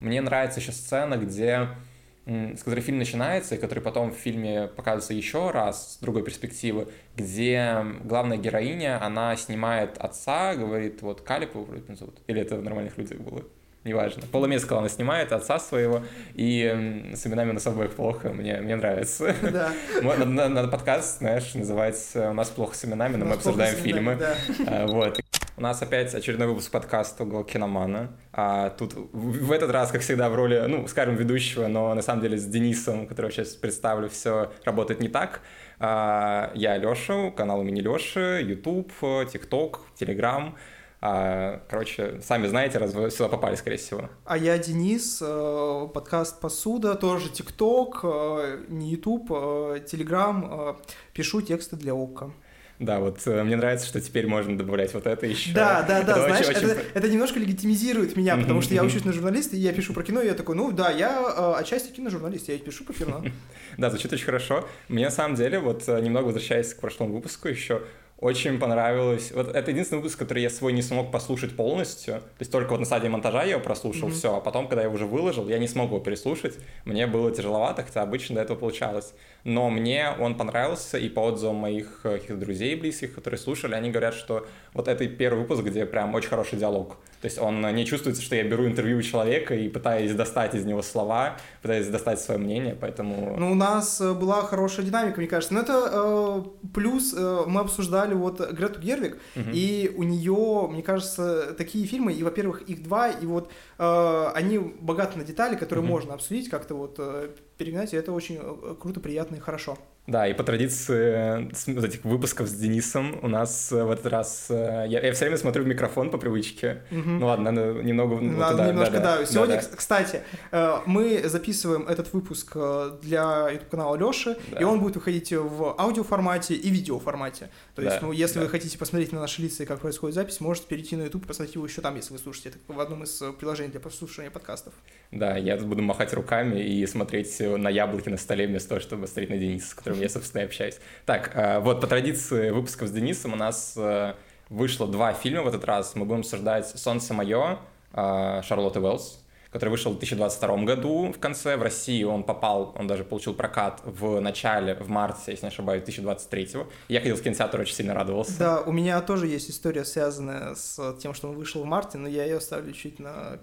Мне нравится еще сцена, где с которой фильм начинается, и который потом в фильме показывается еще раз с другой перспективы, где главная героиня, она снимает отца, говорит, вот Калипу вроде зовут, или это в нормальных людях было, неважно. Пола Мескала она снимает отца своего, и с именами на обоих плохо, мне, мне нравится. Да. Надо, надо подкаст, знаешь, называется «У нас плохо с именами, но мы обсуждаем фильмы». Да. А, вот. У нас опять очередной выпуск подкаста «Угол киномана». А тут в этот раз, как всегда, в роли, ну, скажем, ведущего, но на самом деле с Денисом, которого сейчас представлю, все работает не так. А, я Леша, канал имени Леши, YouTube, TikTok, Telegram. А, короче, сами знаете, раз вы сюда попали, скорее всего. А я Денис, э, подкаст «Посуда», тоже ТикТок, э, не YouTube, Телеграм, пишу тексты для ОККО. Да, вот э, мне нравится, что теперь можно добавлять вот это еще. Да, да, да, это знаешь, очень, это, очень... это немножко легитимизирует меня, потому что я учусь на журналиста, и я пишу про кино, и я такой, ну да, я э, отчасти киножурналист, я пишу про кино. Да, звучит очень хорошо. Мне на самом деле, вот э, немного возвращаясь к прошлому выпуску еще, очень понравилось. Вот это единственный выпуск, который я свой не смог послушать полностью. То есть только вот на стадии монтажа я его прослушал, mm-hmm. все, а потом, когда я уже выложил, я не смогу его переслушать. Мне было тяжеловато, хотя обычно до этого получалось. Но мне он понравился, и по отзывам моих э, друзей близких, которые слушали, они говорят, что вот это первый выпуск, где прям очень хороший диалог. То есть он не чувствуется, что я беру интервью у человека и пытаюсь достать из него слова, пытаюсь достать свое мнение, поэтому... Ну, у нас э, была хорошая динамика, мне кажется. Но это э, плюс э, мы обсуждали обсуждали вот Грету Гервик, угу. и у нее, мне кажется, такие фильмы, и, во-первых, их два, и вот э, они богаты на детали, которые угу. можно обсудить, как-то вот э, перегнать, и это очень э, круто, приятно и хорошо. Да, и по традиции вот этих выпусков с Денисом у нас в этот раз... Я, я все время смотрю в микрофон по привычке. Угу. Ну ладно, надо немного... Надо туда, немножко, да. да. да. Сегодня, да, да. кстати, мы записываем этот выпуск для YouTube-канала Лёши, да. и он будет выходить в аудиоформате и видеоформате. То есть, да, ну, если да. вы хотите посмотреть на наши лица и как происходит запись, можете перейти на YouTube и посмотреть его еще там, если вы слушаете. Это в одном из приложений для прослушивания подкастов. Да, я тут буду махать руками и смотреть на яблоки на столе вместо того, чтобы смотреть на Дениса, с которым я, собственно, и общаюсь. Так, э, вот по традиции выпусков с Денисом у нас э, вышло два фильма в этот раз. Мы будем обсуждать «Солнце мое» э, Шарлотты Уэллс, который вышел в 2022 году в конце. В России он попал, он даже получил прокат в начале, в марте, если не ошибаюсь, 2023. Я ходил в кинотеатр, очень сильно радовался. Да, у меня тоже есть история, связанная с тем, что он вышел в марте, но я ее оставлю чуть на,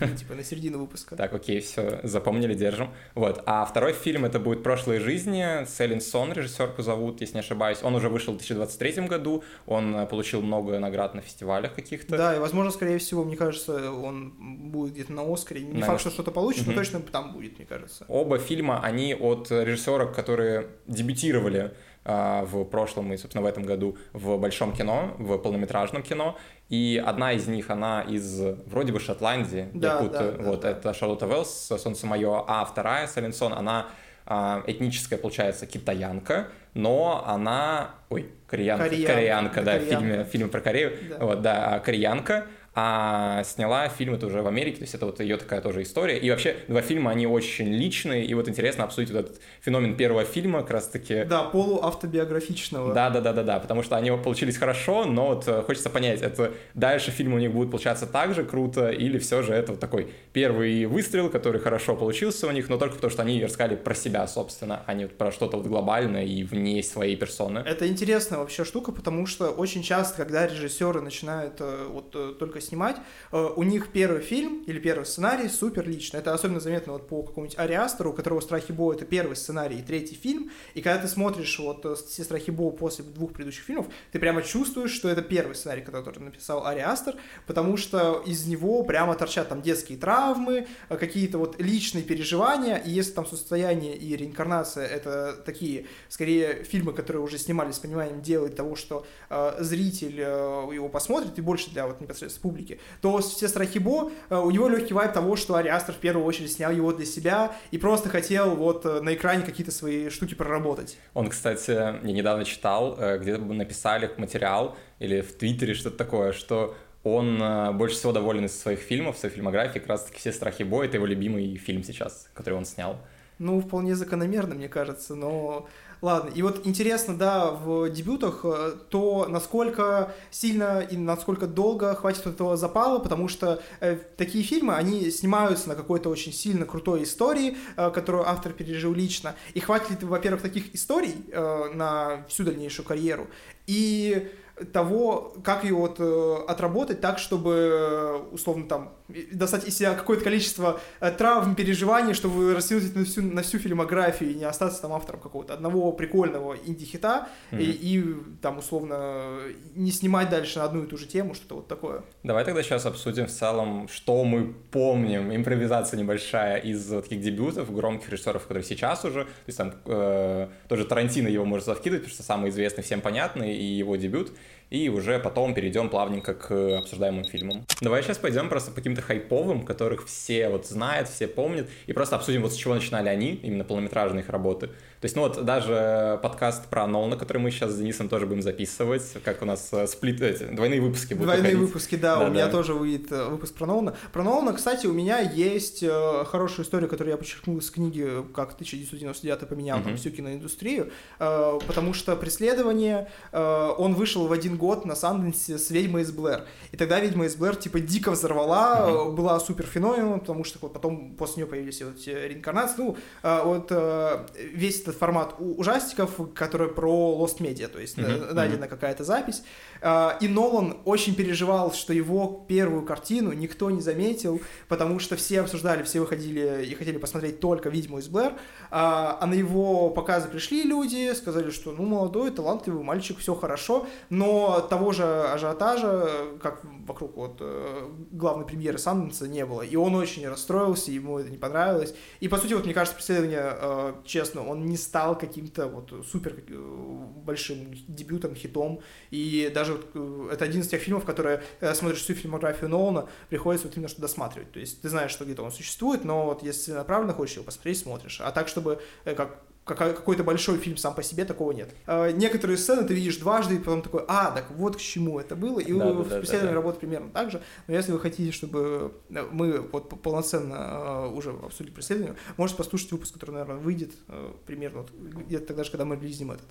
ну, типа, на середину выпуска. Так, окей, все, запомнили, держим. Вот, а второй фильм это будет «Прошлые жизни», Селин Сон, режиссерку зовут, если не ошибаюсь. Он уже вышел в 2023 году, он получил много наград на фестивалях каких-то. Да, и, возможно, скорее всего, мне кажется, он будет где-то на Оскаре Оскаре. Не Наверное. факт, что что-то получит, угу. но точно там будет, мне кажется. Оба фильма, они от режиссеров, которые дебютировали э, в прошлом и, собственно, в этом году в большом кино, в полнометражном кино. И одна из них, она из вроде бы Шотландии, да, Якут, да, вот, да, это. Шарлотта Веллс, «Солнце мое», а вторая, Саленсон, она э, этническая, получается, китаянка, но она... Ой, кореянка, кореянка, кореянка да, кореянка. в фильме, фильме про Корею. Да. Вот, да, а кореянка, а сняла фильм это уже в Америке, то есть это вот ее такая тоже история. И вообще два фильма, они очень личные, и вот интересно обсудить вот этот феномен первого фильма как раз-таки. Да, полуавтобиографичного. Да, да, да, да, да, потому что они получились хорошо, но вот э, хочется понять, это дальше фильмы у них будут получаться так же круто, или все же это вот такой первый выстрел, который хорошо получился у них, но только потому, что они рассказали про себя, собственно, а не про что-то вот глобальное и вне своей персоны. Это интересная вообще штука, потому что очень часто, когда режиссеры начинают э, вот э, только снимать, э, у них первый фильм или первый сценарий супер лично. Это особенно заметно вот по какому-нибудь Ариастеру, у которого «Страхи Бо» — это первый сценарий и третий фильм, и когда ты смотришь вот э, все «Страхи Бо» после двух предыдущих фильмов, ты прямо чувствуешь, что это первый сценарий, который написал Ариастер, потому что из него прямо торчат там детские травмы, э, какие-то вот личные переживания, и если там состояние и реинкарнация — это такие, скорее, фильмы, которые уже снимались с пониманием делать того, что э, зритель э, его посмотрит, и больше для вот непосредственно публики, то все страхи Бо, э, у него легкий вайп того, что Ариастер в первую очередь снял его для себя и просто хотел вот э, на экране какие-то свои штуки проработать. Он, кстати, я недавно читал, э, где-то написали материал или в Твиттере что-то такое, что он больше всего доволен из своих фильмов, своей фильмографии, как раз таки «Все страхи Бо» — это его любимый фильм сейчас, который он снял. ну, вполне закономерно, мне кажется, но Ладно, и вот интересно, да, в дебютах э, то, насколько сильно и насколько долго хватит этого запала, потому что э, такие фильмы, они снимаются на какой-то очень сильно крутой истории, э, которую автор пережил лично. И хватит ли, во-первых, таких историй э, на всю дальнейшую карьеру, и того, как ее вот э, отработать так, чтобы, э, условно, там, достать из себя какое-то количество э, травм, переживаний, чтобы растянуть на всю, на всю фильмографию и не остаться там автором какого-то одного прикольного инди-хита mm-hmm. и, и там, условно, не снимать дальше на одну и ту же тему, что-то вот такое. Давай тогда сейчас обсудим в целом, что мы помним, импровизация небольшая из таких дебютов, громких режиссеров, которые сейчас уже, то есть там э, тоже Тарантино его может завкидывать, потому что самый известный, всем понятный, и его дебют — и уже потом перейдем плавненько к обсуждаемым фильмам. Давай сейчас пойдем просто по каким-то хайповым, которых все вот знают, все помнят, и просто обсудим вот с чего начинали они, именно полнометражные их работы. То есть, ну вот даже подкаст про Нолана, который мы сейчас с Денисом тоже будем записывать, как у нас э, сплит, эти, двойные выпуски будут Двойные выходить. выпуски, да, да у да. меня тоже выйдет э, выпуск про Нолана. Про Нолана, кстати, у меня есть э, хорошая история, которую я подчеркнул из книги «Как 1999 поменял uh-huh. там всю киноиндустрию», потому что «Преследование», он вышел в один год на Санденсе с «Ведьмой из Блэр». И тогда «Ведьма из Блэр» типа дико взорвала, uh-huh. была супер феноменом, потому что вот потом после нее появились вот эти реинкарнации. Ну, вот весь этот формат ужастиков, который про Lost Media, то есть mm-hmm. найдена mm-hmm. какая-то запись. И Нолан очень переживал, что его первую картину никто не заметил, потому что все обсуждали, все выходили и хотели посмотреть только «Ведьму из Блэр», а на его показы пришли люди, сказали, что ну молодой, талантливый мальчик, все хорошо, но того же ажиотажа, как вокруг вот э, главной премьеры Санденса не было, и он очень расстроился, ему это не понравилось, и по сути вот мне кажется преследование, э, честно, он не стал каким-то вот супер э, большим дебютом, хитом, и даже вот, это один из тех фильмов, которые, смотришь всю фильмографию Нолана, приходится вот именно что досматривать. То есть ты знаешь, что где-то он существует, но вот если направленно хочешь его посмотреть, смотришь. А так, чтобы как какой-то большой фильм сам по себе, такого нет. А, некоторые сцены ты видишь дважды, и потом такой, а, так вот к чему это было, и да, в да, специальной да, да. работе примерно так же. Но если вы хотите, чтобы мы вот полноценно уже обсудили преследование, можете послушать выпуск, который, наверное, выйдет примерно вот, где-то тогда же, когда мы релизнем этот.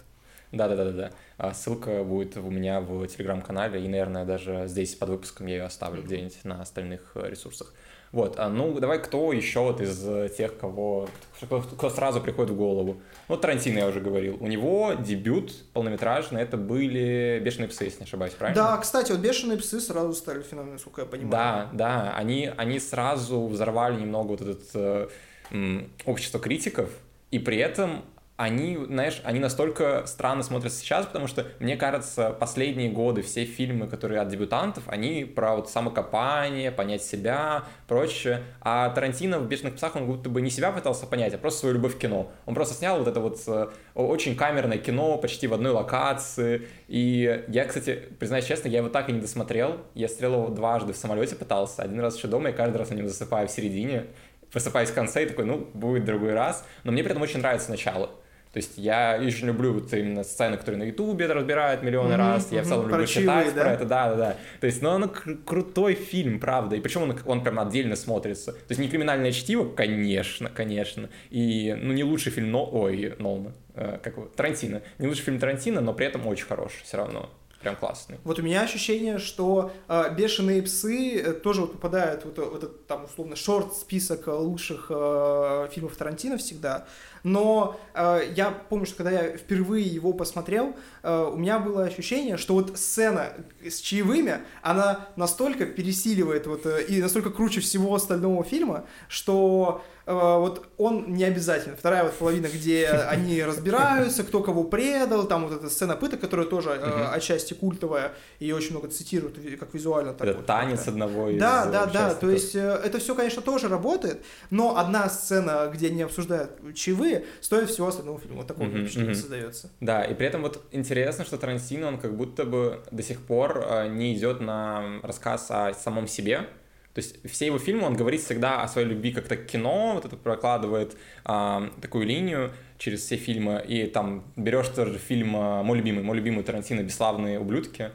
Да-да-да-да. А ссылка будет у меня в телеграм-канале, и, наверное, даже здесь под выпуском я ее оставлю где-нибудь на остальных э, ресурсах. Вот, а ну давай кто еще вот из тех, кого кто, кто сразу приходит в голову? Вот Тарантино я уже говорил. У него дебют полнометражный, это были «Бешеные псы», если не ошибаюсь, правильно? Да, кстати, вот «Бешеные псы» сразу стали феноменом, насколько я понимаю. Да, да, они, они сразу взорвали немного вот этот э, общество критиков, и при этом они, знаешь, они настолько странно смотрятся сейчас, потому что, мне кажется, последние годы все фильмы, которые от дебютантов, они про вот самокопание, понять себя, прочее. А Тарантино в «Бешеных псах» он будто бы не себя пытался понять, а просто свою любовь к кино. Он просто снял вот это вот э, очень камерное кино почти в одной локации. И я, кстати, признаюсь честно, я его так и не досмотрел. Я смотрел его дважды в самолете пытался, один раз еще дома, и каждый раз на нем засыпаю в середине просыпаюсь в конце и такой, ну, будет другой раз. Но мне при этом очень нравится начало. То есть я очень люблю вот именно сцены, которые на Ютубе разбирают миллионы mm-hmm, раз. Я mm-hmm, в целом люблю читать да? про это, да, да, да. То есть, ну, он кр- крутой фильм, правда. И причем он, он прям отдельно смотрится. То есть не криминальное чтиво, конечно, конечно. И, ну, не лучший фильм, но, ой, Нолана, э, как его, Тарантино. Не лучший фильм Тарантино, но при этом очень хороший все равно прям классный. Вот у меня ощущение, что э, «Бешеные псы» э, тоже вот попадают в, в этот, там, условно, шорт-список лучших э, фильмов Тарантино всегда, но э, я помню, что когда я впервые его посмотрел, э, у меня было ощущение, что вот сцена с чаевыми, она настолько пересиливает вот, э, и настолько круче всего остального фильма, что э, вот он не обязательно. Вторая вот половина, где они разбираются, кто кого предал, там вот эта сцена пыток, которая тоже э, отчасти культовая, и очень много цитируют, как визуально. Так это вот, танец как одного из Да, да, да, то есть э, это все, конечно, тоже работает, но одна сцена, где они обсуждают чаевые, впервые, стоит всего остального фильма. Вот такое mm-hmm, впечатление mm-hmm. создается. Да, и при этом вот интересно, что Тарантино, он как будто бы до сих пор э, не идет на рассказ о самом себе, то есть все его фильмы, он говорит всегда о своей любви как-то к кино, вот это прокладывает а, такую линию через все фильмы, и там берешь тоже фильм а, «Мой любимый», «Мой любимый Тарантино. Бесславные ублюдки»,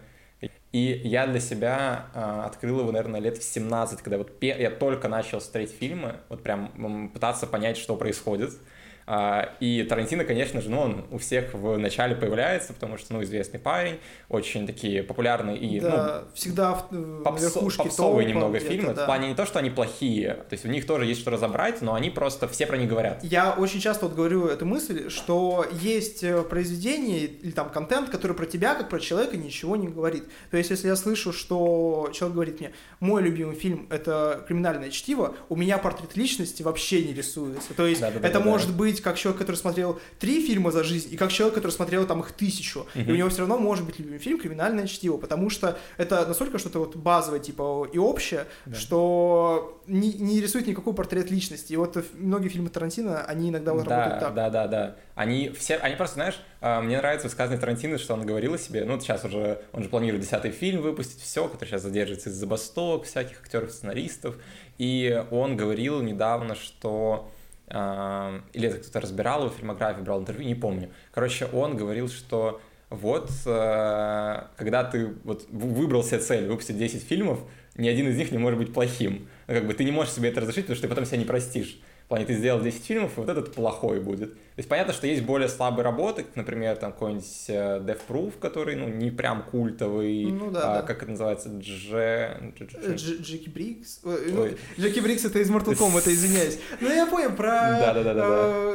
и я для себя э, открыл его, наверное, лет в 17, когда вот я только начал смотреть фильмы, вот прям пытаться понять, что происходит. А, и Тарантино, конечно же, ну, он у всех в начале появляется, потому что, ну, известный парень, очень такие популярные и, да, ну, всегда в, попсо- попсовые немного фильмы. Да. В плане не то, что они плохие, то есть в них тоже есть что разобрать, но они просто, все про них говорят. Я очень часто вот говорю эту мысль, что есть э, произведение или там контент, который про тебя, как про человека, ничего не говорит. То есть, если я слышу, что человек говорит мне, мой любимый фильм — это «Криминальное чтиво», у меня портрет личности вообще не рисуется. То есть, да, да, это да, может да. быть как человек, который смотрел три фильма за жизнь, и как человек, который смотрел там их тысячу. Угу. И у него все равно может быть любимый фильм «Криминальное чтиво», потому что это настолько что-то вот базовое, типа, и общее, да. что не, не рисует никакой портрет личности. И вот многие фильмы Тарантино, они иногда вот да, работают так. Да, да, да. Они все, они просто, знаешь, а, мне нравится высказанный Тарантино, что он говорил о себе, ну, сейчас уже, он же планирует десятый фильм выпустить, все, который сейчас задержится из забастовок всяких актеров, сценаристов, и он говорил недавно, что или это кто-то разбирал его фильмографию, брал интервью, не помню. Короче, он говорил, что вот, э, когда ты вот выбрал себе цель выпустить 10 фильмов, ни один из них не может быть плохим. Ну, как бы ты не можешь себе это разрешить, потому что ты потом себя не простишь. Плане, ты сделал 10 фильмов, и вот этот плохой будет. То есть понятно, что есть более слабые работы, например, там какой-нибудь э, Death Proof, который, ну, не прям культовый, ну, да, а, да. как это называется, Дже... Джеки Брикс? Ну, Джеки Брикс это из Mortal Kombat, извиняюсь. Ну, я понял, про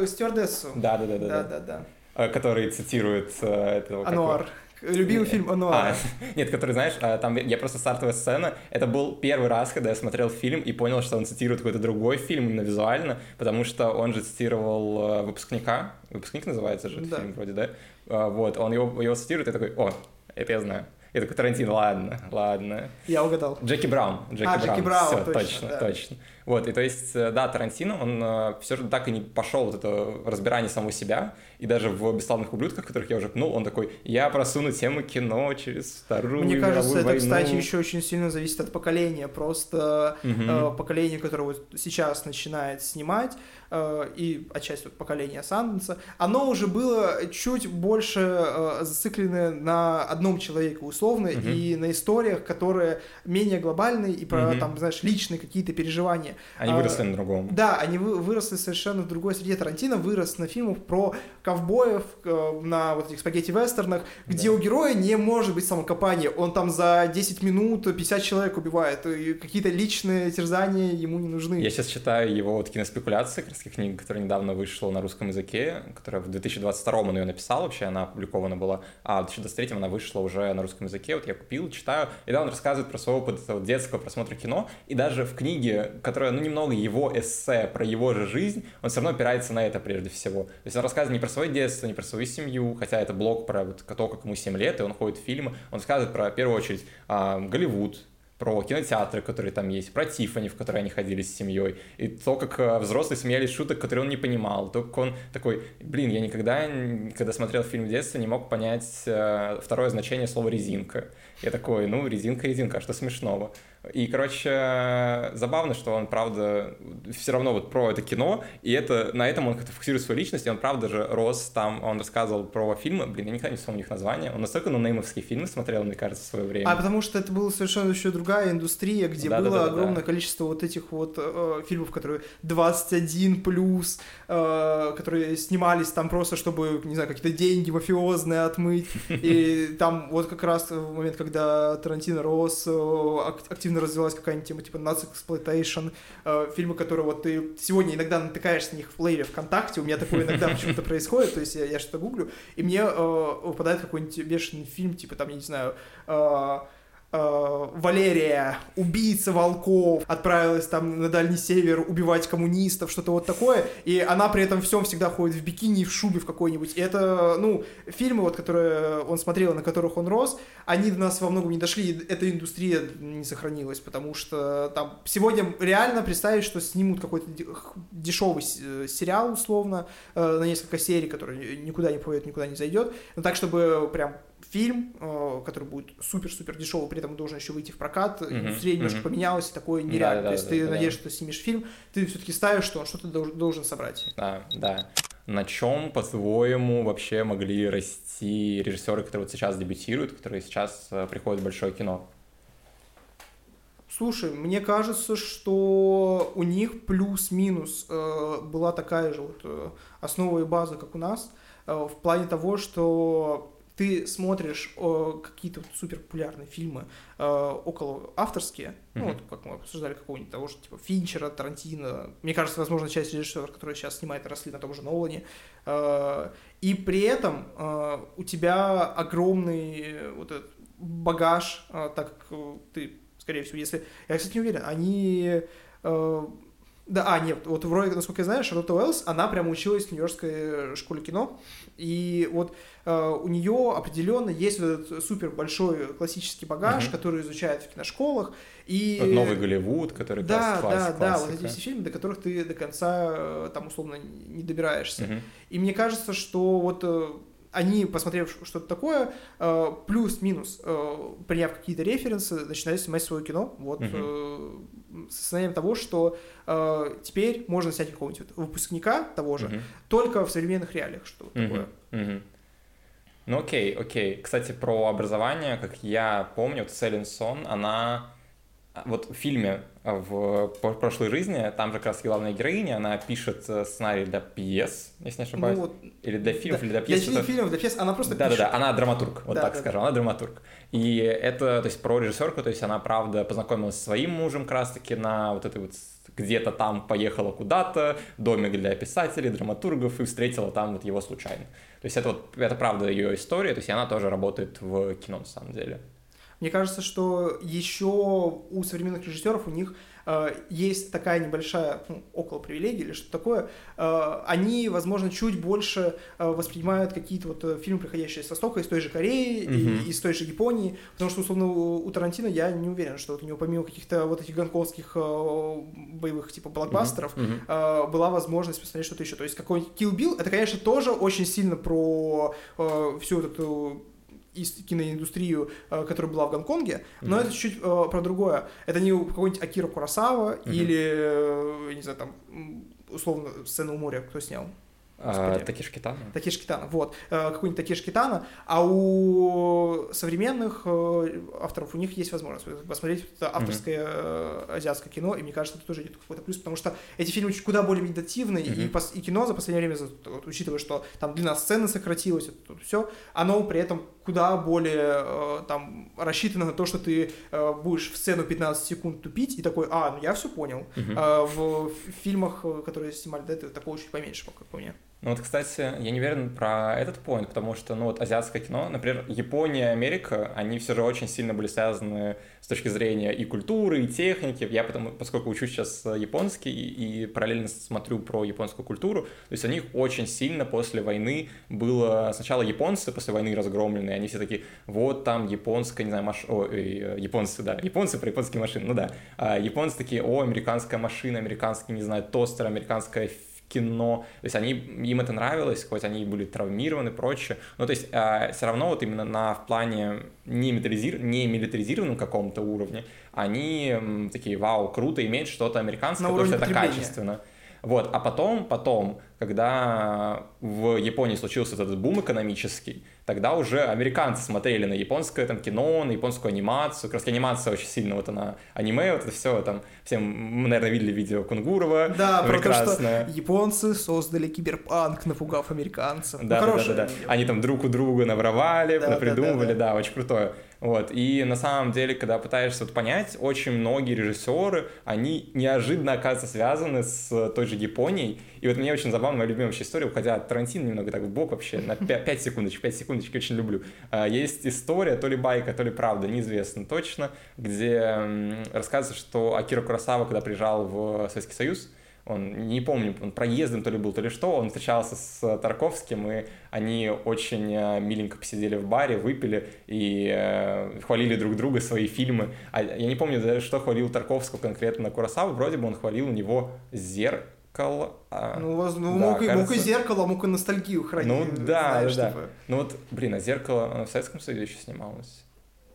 э, стюардессу. Да-да-да. Да-да-да. Э, который цитирует этого... Ануар. Любимый фильм Ануара. А, нет, который, знаешь, а, там я просто стартовая сцена. Это был первый раз, когда я смотрел фильм и понял, что он цитирует какой-то другой фильм именно визуально, потому что он же цитировал э, выпускника. Выпускник называется же этот фильм вроде, да? А, вот, он его, его цитирует, и такой, о, это я знаю. Я такой, Тарантино, ладно, ладно. Я угадал. Джеки Браун. Джеки а, Браун. Джеки Браун, Все, точно, точно, да. точно. Вот, и то есть, э, да, Тарантино, он э, все же так и не пошел вот это разбирание самого себя, и даже в «Бесславных ублюдках», которых я уже пнул, он такой, я просуну тему кино через вторую Мне кажется, это, войну. кстати, еще очень сильно зависит от поколения, просто угу. поколение, которое вот сейчас начинает снимать, и отчасти вот поколение Санденса, оно уже было чуть больше зацикленное на одном человеке условно, угу. и на историях, которые менее глобальные, и про, угу. там, знаешь, личные какие-то переживания. Они выросли а, на другом. Да, они выросли совершенно в другой среде. Тарантино вырос на фильмах про ковбоев, э, на вот этих спагетти-вестернах, где да. у героя не может быть самокопания. Он там за 10 минут 50 человек убивает, и какие-то личные терзания ему не нужны. Я сейчас читаю его вот киноспекуляции, как раз книга, которая недавно вышла на русском языке, которая в 2022 он ее написал вообще, она опубликована была, а в 2023 она вышла уже на русском языке, вот я купил, читаю, и да, он рассказывает про свой опыт детского просмотра кино, и даже в книге, которая, ну, немного его эссе про его же жизнь, он все равно опирается на это прежде всего. То есть он рассказывает не про свое детство, не про свою семью, хотя это блог про вот, то, как ему 7 лет, и он ходит в фильмы, он рассказывает про, в первую очередь, Голливуд, про кинотеатры, которые там есть, про Тиффани, в которые они ходили с семьей, и то, как э, взрослые смеялись шуток, которые он не понимал, то, как он такой, блин, я никогда, когда смотрел фильм в детстве, не мог понять э, второе значение слова «резинка». Я такой, ну, резинка, резинка, а что смешного? И, короче, забавно, что он, правда, все равно вот про это кино, и это, на этом он как-то фокусирует свою личность, и он, правда же, рос там, он рассказывал про фильмы, блин, я никогда не вспомню их название, он настолько нонеймовские фильмы смотрел, мне кажется, в свое время. А потому что это была совершенно еще другая индустрия, где да, было да, да, огромное да. количество вот этих вот э, фильмов, которые 21 плюс, э, которые снимались там просто, чтобы, не знаю, какие-то деньги мафиозные отмыть, и там вот как раз в момент, когда Тарантино рос, э, активно активно развилась какая-нибудь тема типа Nuts Exploitation, э, фильмы, которые вот ты сегодня иногда натыкаешься на них в плеере ВКонтакте, у меня такое иногда почему-то происходит, то есть я, я что-то гуглю, и мне э, выпадает какой-нибудь бешеный фильм, типа там, я не знаю, Э, Валерия, убийца волков, отправилась там на Дальний Север убивать коммунистов, что-то вот такое, и она при этом всем всегда ходит в бикини и в шубе в какой-нибудь. И это, ну, фильмы, вот, которые он смотрел, на которых он рос, они до нас во многом не дошли, и эта индустрия не сохранилась, потому что там сегодня реально представить, что снимут какой-то дешевый э, сериал, условно, э, на несколько серий, который никуда не поет, никуда не зайдет, но так, чтобы прям фильм, э, который будет супер-супер дешевый, при этом должен еще выйти в прокат, mm-hmm. индустрия немножко mm-hmm. поменялась, и такое нереально. Да, да, То есть да, ты да, надеешься, да. что снимешь фильм, ты все-таки ставишь, что он что-то должен, собрать. Да, да. На чем, по-твоему, вообще могли расти режиссеры, которые вот сейчас дебютируют, которые сейчас э, приходят в большое кино? Слушай, мне кажется, что у них плюс-минус э, была такая же вот э, основа и база, как у нас, э, в плане того, что ты смотришь э, какие-то супер популярные фильмы э, около авторские, mm-hmm. ну вот как мы обсуждали какого-нибудь того же типа Финчера, Тарантино, мне кажется, возможно, часть режиссеров, которые сейчас снимают, росли на том же Нолане, э, и при этом э, у тебя огромный вот этот багаж, э, так как э, ты, скорее всего, если... Я, кстати, не уверен, они... Э, да, а, нет, вот вроде, насколько я знаю, Шарлотта Уэллс, она прямо училась в Нью-Йоркской школе кино, и вот э, у нее определенно есть вот этот супер большой классический багаж, угу. который изучают в киношколах, и... Вот новый Голливуд, который да, класс, класс, да, классика. да, вот эти все фильмы, до которых ты до конца э, там условно не добираешься. Угу. И мне кажется, что вот э, они, посмотрев что-то такое, э, плюс-минус, э, приняв какие-то референсы, начинали снимать свое кино. Вот uh с сознанием того, что теперь можно снять какого-нибудь выпускника того же, uh только в современных реалиях, что uh такое. uh Ну окей, окей. Кстати, про образование, как я помню, вот Селин Сон, она вот в фильме в прошлой жизни, там же как раз главная героиня, она пишет э, сценарий для пьес, если не ошибаюсь. Ну, вот, или для фильмов, да, или для пьес. Для фильмов, для пьес, она просто да, пишет. Да-да-да, она драматург, вот да, так да, скажем, да. она драматург. И это, то есть, про режиссерку, то есть, она, правда, познакомилась со своим мужем как раз-таки на вот этой вот где-то там поехала куда-то, домик для писателей, драматургов, и встретила там вот его случайно. То есть это вот, это правда ее история, то есть она тоже работает в кино на самом деле. Мне кажется, что еще у современных режиссеров у них э, есть такая небольшая ну, около привилегия или что-то такое. Э, они, возможно, чуть больше э, воспринимают какие-то вот э, фильмы, приходящие с Востока, из той же Кореи, mm-hmm. и, из той же Японии, потому что, условно, у, у Тарантино я не уверен, что вот у него помимо каких-то вот этих гонконгских э, боевых типа блокбастеров mm-hmm. э, была возможность посмотреть что-то еще. То есть какой-нибудь Kill Bill, это, конечно, тоже очень сильно про э, всю эту киноиндустрию, э, которая была в Гонконге, но mm-hmm. это чуть-чуть э, про другое. Это не какой-нибудь Акира Курасава mm-hmm. или, э, не знаю, там, условно, сцена у моря, кто снял. А, Такиш Китана. Такиш Китана, вот. Какой-нибудь Такиш Китана. А у современных авторов у них есть возможность посмотреть авторское mm-hmm. азиатское кино, и мне кажется, это тоже идет какой-то плюс, потому что эти фильмы куда более медитативные, mm-hmm. и, пос- и кино за последнее время, вот, учитывая, что там длина сцены сократилась, это, все, оно при этом куда более там рассчитано на то, что ты будешь в сцену 15 секунд тупить и такой, а, ну я все понял. Mm-hmm. А в, фильмах, которые снимали до этого, такого чуть поменьше, как по мне. Ну вот, кстати, я не уверен про этот point, потому что, ну вот, азиатское кино, например, Япония, Америка, они все же очень сильно были связаны с точки зрения и культуры, и техники. Я потому, поскольку учу сейчас японский и, и параллельно смотрю про японскую культуру, то есть у них очень сильно после войны было сначала японцы после войны разгромленные, они все такие, вот там японская, не знаю, маш... о, э, японцы, да, японцы про японские машины, ну да, а японцы такие, о, американская машина, американский, не знаю, тостер, американская кино, то есть они, им это нравилось, хоть они были травмированы и прочее, но то есть э, все равно вот именно на в плане не, милитаризир, не милитаризированном каком-то уровне, они м, такие, вау, круто иметь что-то американское, потому что это качественно. Вот, а потом, потом, когда в Японии случился этот бум экономический, тогда уже американцы смотрели на японское там кино, на японскую анимацию, как раз анимация очень сильно, вот она, аниме, вот это все, там, всем, наверное, видели видео Кунгурова, Да, прекрасное. про что японцы создали киберпанк, напугав американцев. Да, ну, да, да, да, да. Они там друг у друга навровали, да, придумывали, да, да, да. да, очень крутое. Вот, и на самом деле, когда пытаешься вот понять, очень многие режиссеры, они неожиданно оказываются связаны с той же Японией, и вот мне очень забавно, моя любимая вообще история, уходя от Тарантино немного так в бок вообще, на 5, 5 секундочек, 5 секундочек, очень люблю. А, есть история, то ли байка, то ли правда, неизвестно точно, где рассказывается, что Акира Курасава, когда приезжал в Советский Союз, он, не помню, он проездом то ли был, то ли что, он встречался с Тарковским, и они очень э, миленько посидели в баре, выпили и э, хвалили друг друга свои фильмы. А я не помню даже, что хвалил Тарковского конкретно Курасаву, вроде бы он хвалил у него «Зеркало». А, ну, ну да, мог, кажется... мог и «Зеркало», мог и ностальгию хранить. Ну да, знаешь, да. Типа... Ну вот, блин, а «Зеркало» оно в Советском Союзе еще снималось.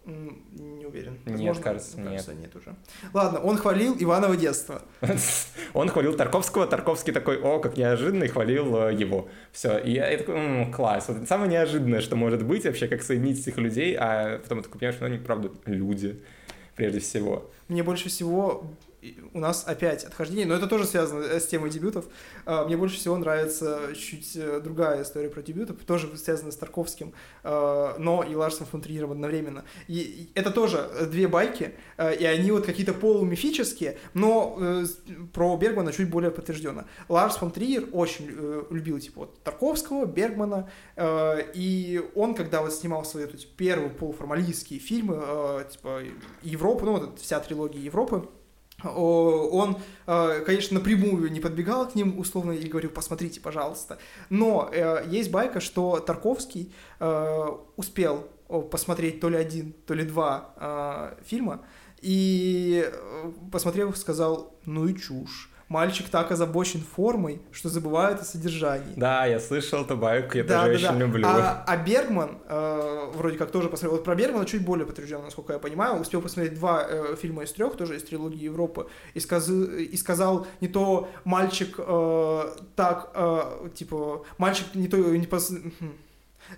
Не уверен. Возможно, нет, кажется, нет. Кажется, нет уже. Ладно, он хвалил Иваново детство. он хвалил Тарковского, Тарковский такой, о, как неожиданно, и хвалил э, его. Все, и я, я такой, м-м, класс. Вот самое неожиданное, что может быть вообще, как соединить этих людей, а потом такой понимаешь, что они, правда, люди. прежде всего. Мне больше всего у нас опять отхождение, но это тоже связано э, с темой дебютов. А, мне больше всего нравится чуть э, другая история про дебютов, тоже связана с Тарковским, а, но и Ларсом фон Триером одновременно. И это тоже две байки, и они вот какие-то полумифические, но э, про Бергмана чуть более подтвержденно. Ларс фон Триер очень любил типа вот Тарковского, Бергмана, и он, когда вот снимал свои вот, первые полуформалистские фильмы, типа Европа, ну вот вся трилогия Европы, он, э, конечно, напрямую не подбегал к ним условно и говорил, посмотрите, пожалуйста. Но э, есть байка, что Тарковский э, успел посмотреть то ли один, то ли два фильма, и посмотрев, сказал, ну и чушь мальчик так озабочен формой, что забывает о содержании. Да, я слышал эту байку, я да, тоже да, очень да. люблю. А, а Бергман, э, вроде как тоже посмотрел, вот про Бергмана чуть более подтвержденно, насколько я понимаю, успел посмотреть два э, фильма из трех, тоже из трилогии Европы, и, сказ... и сказал не то мальчик э, так, э, типа, мальчик не то, не пос...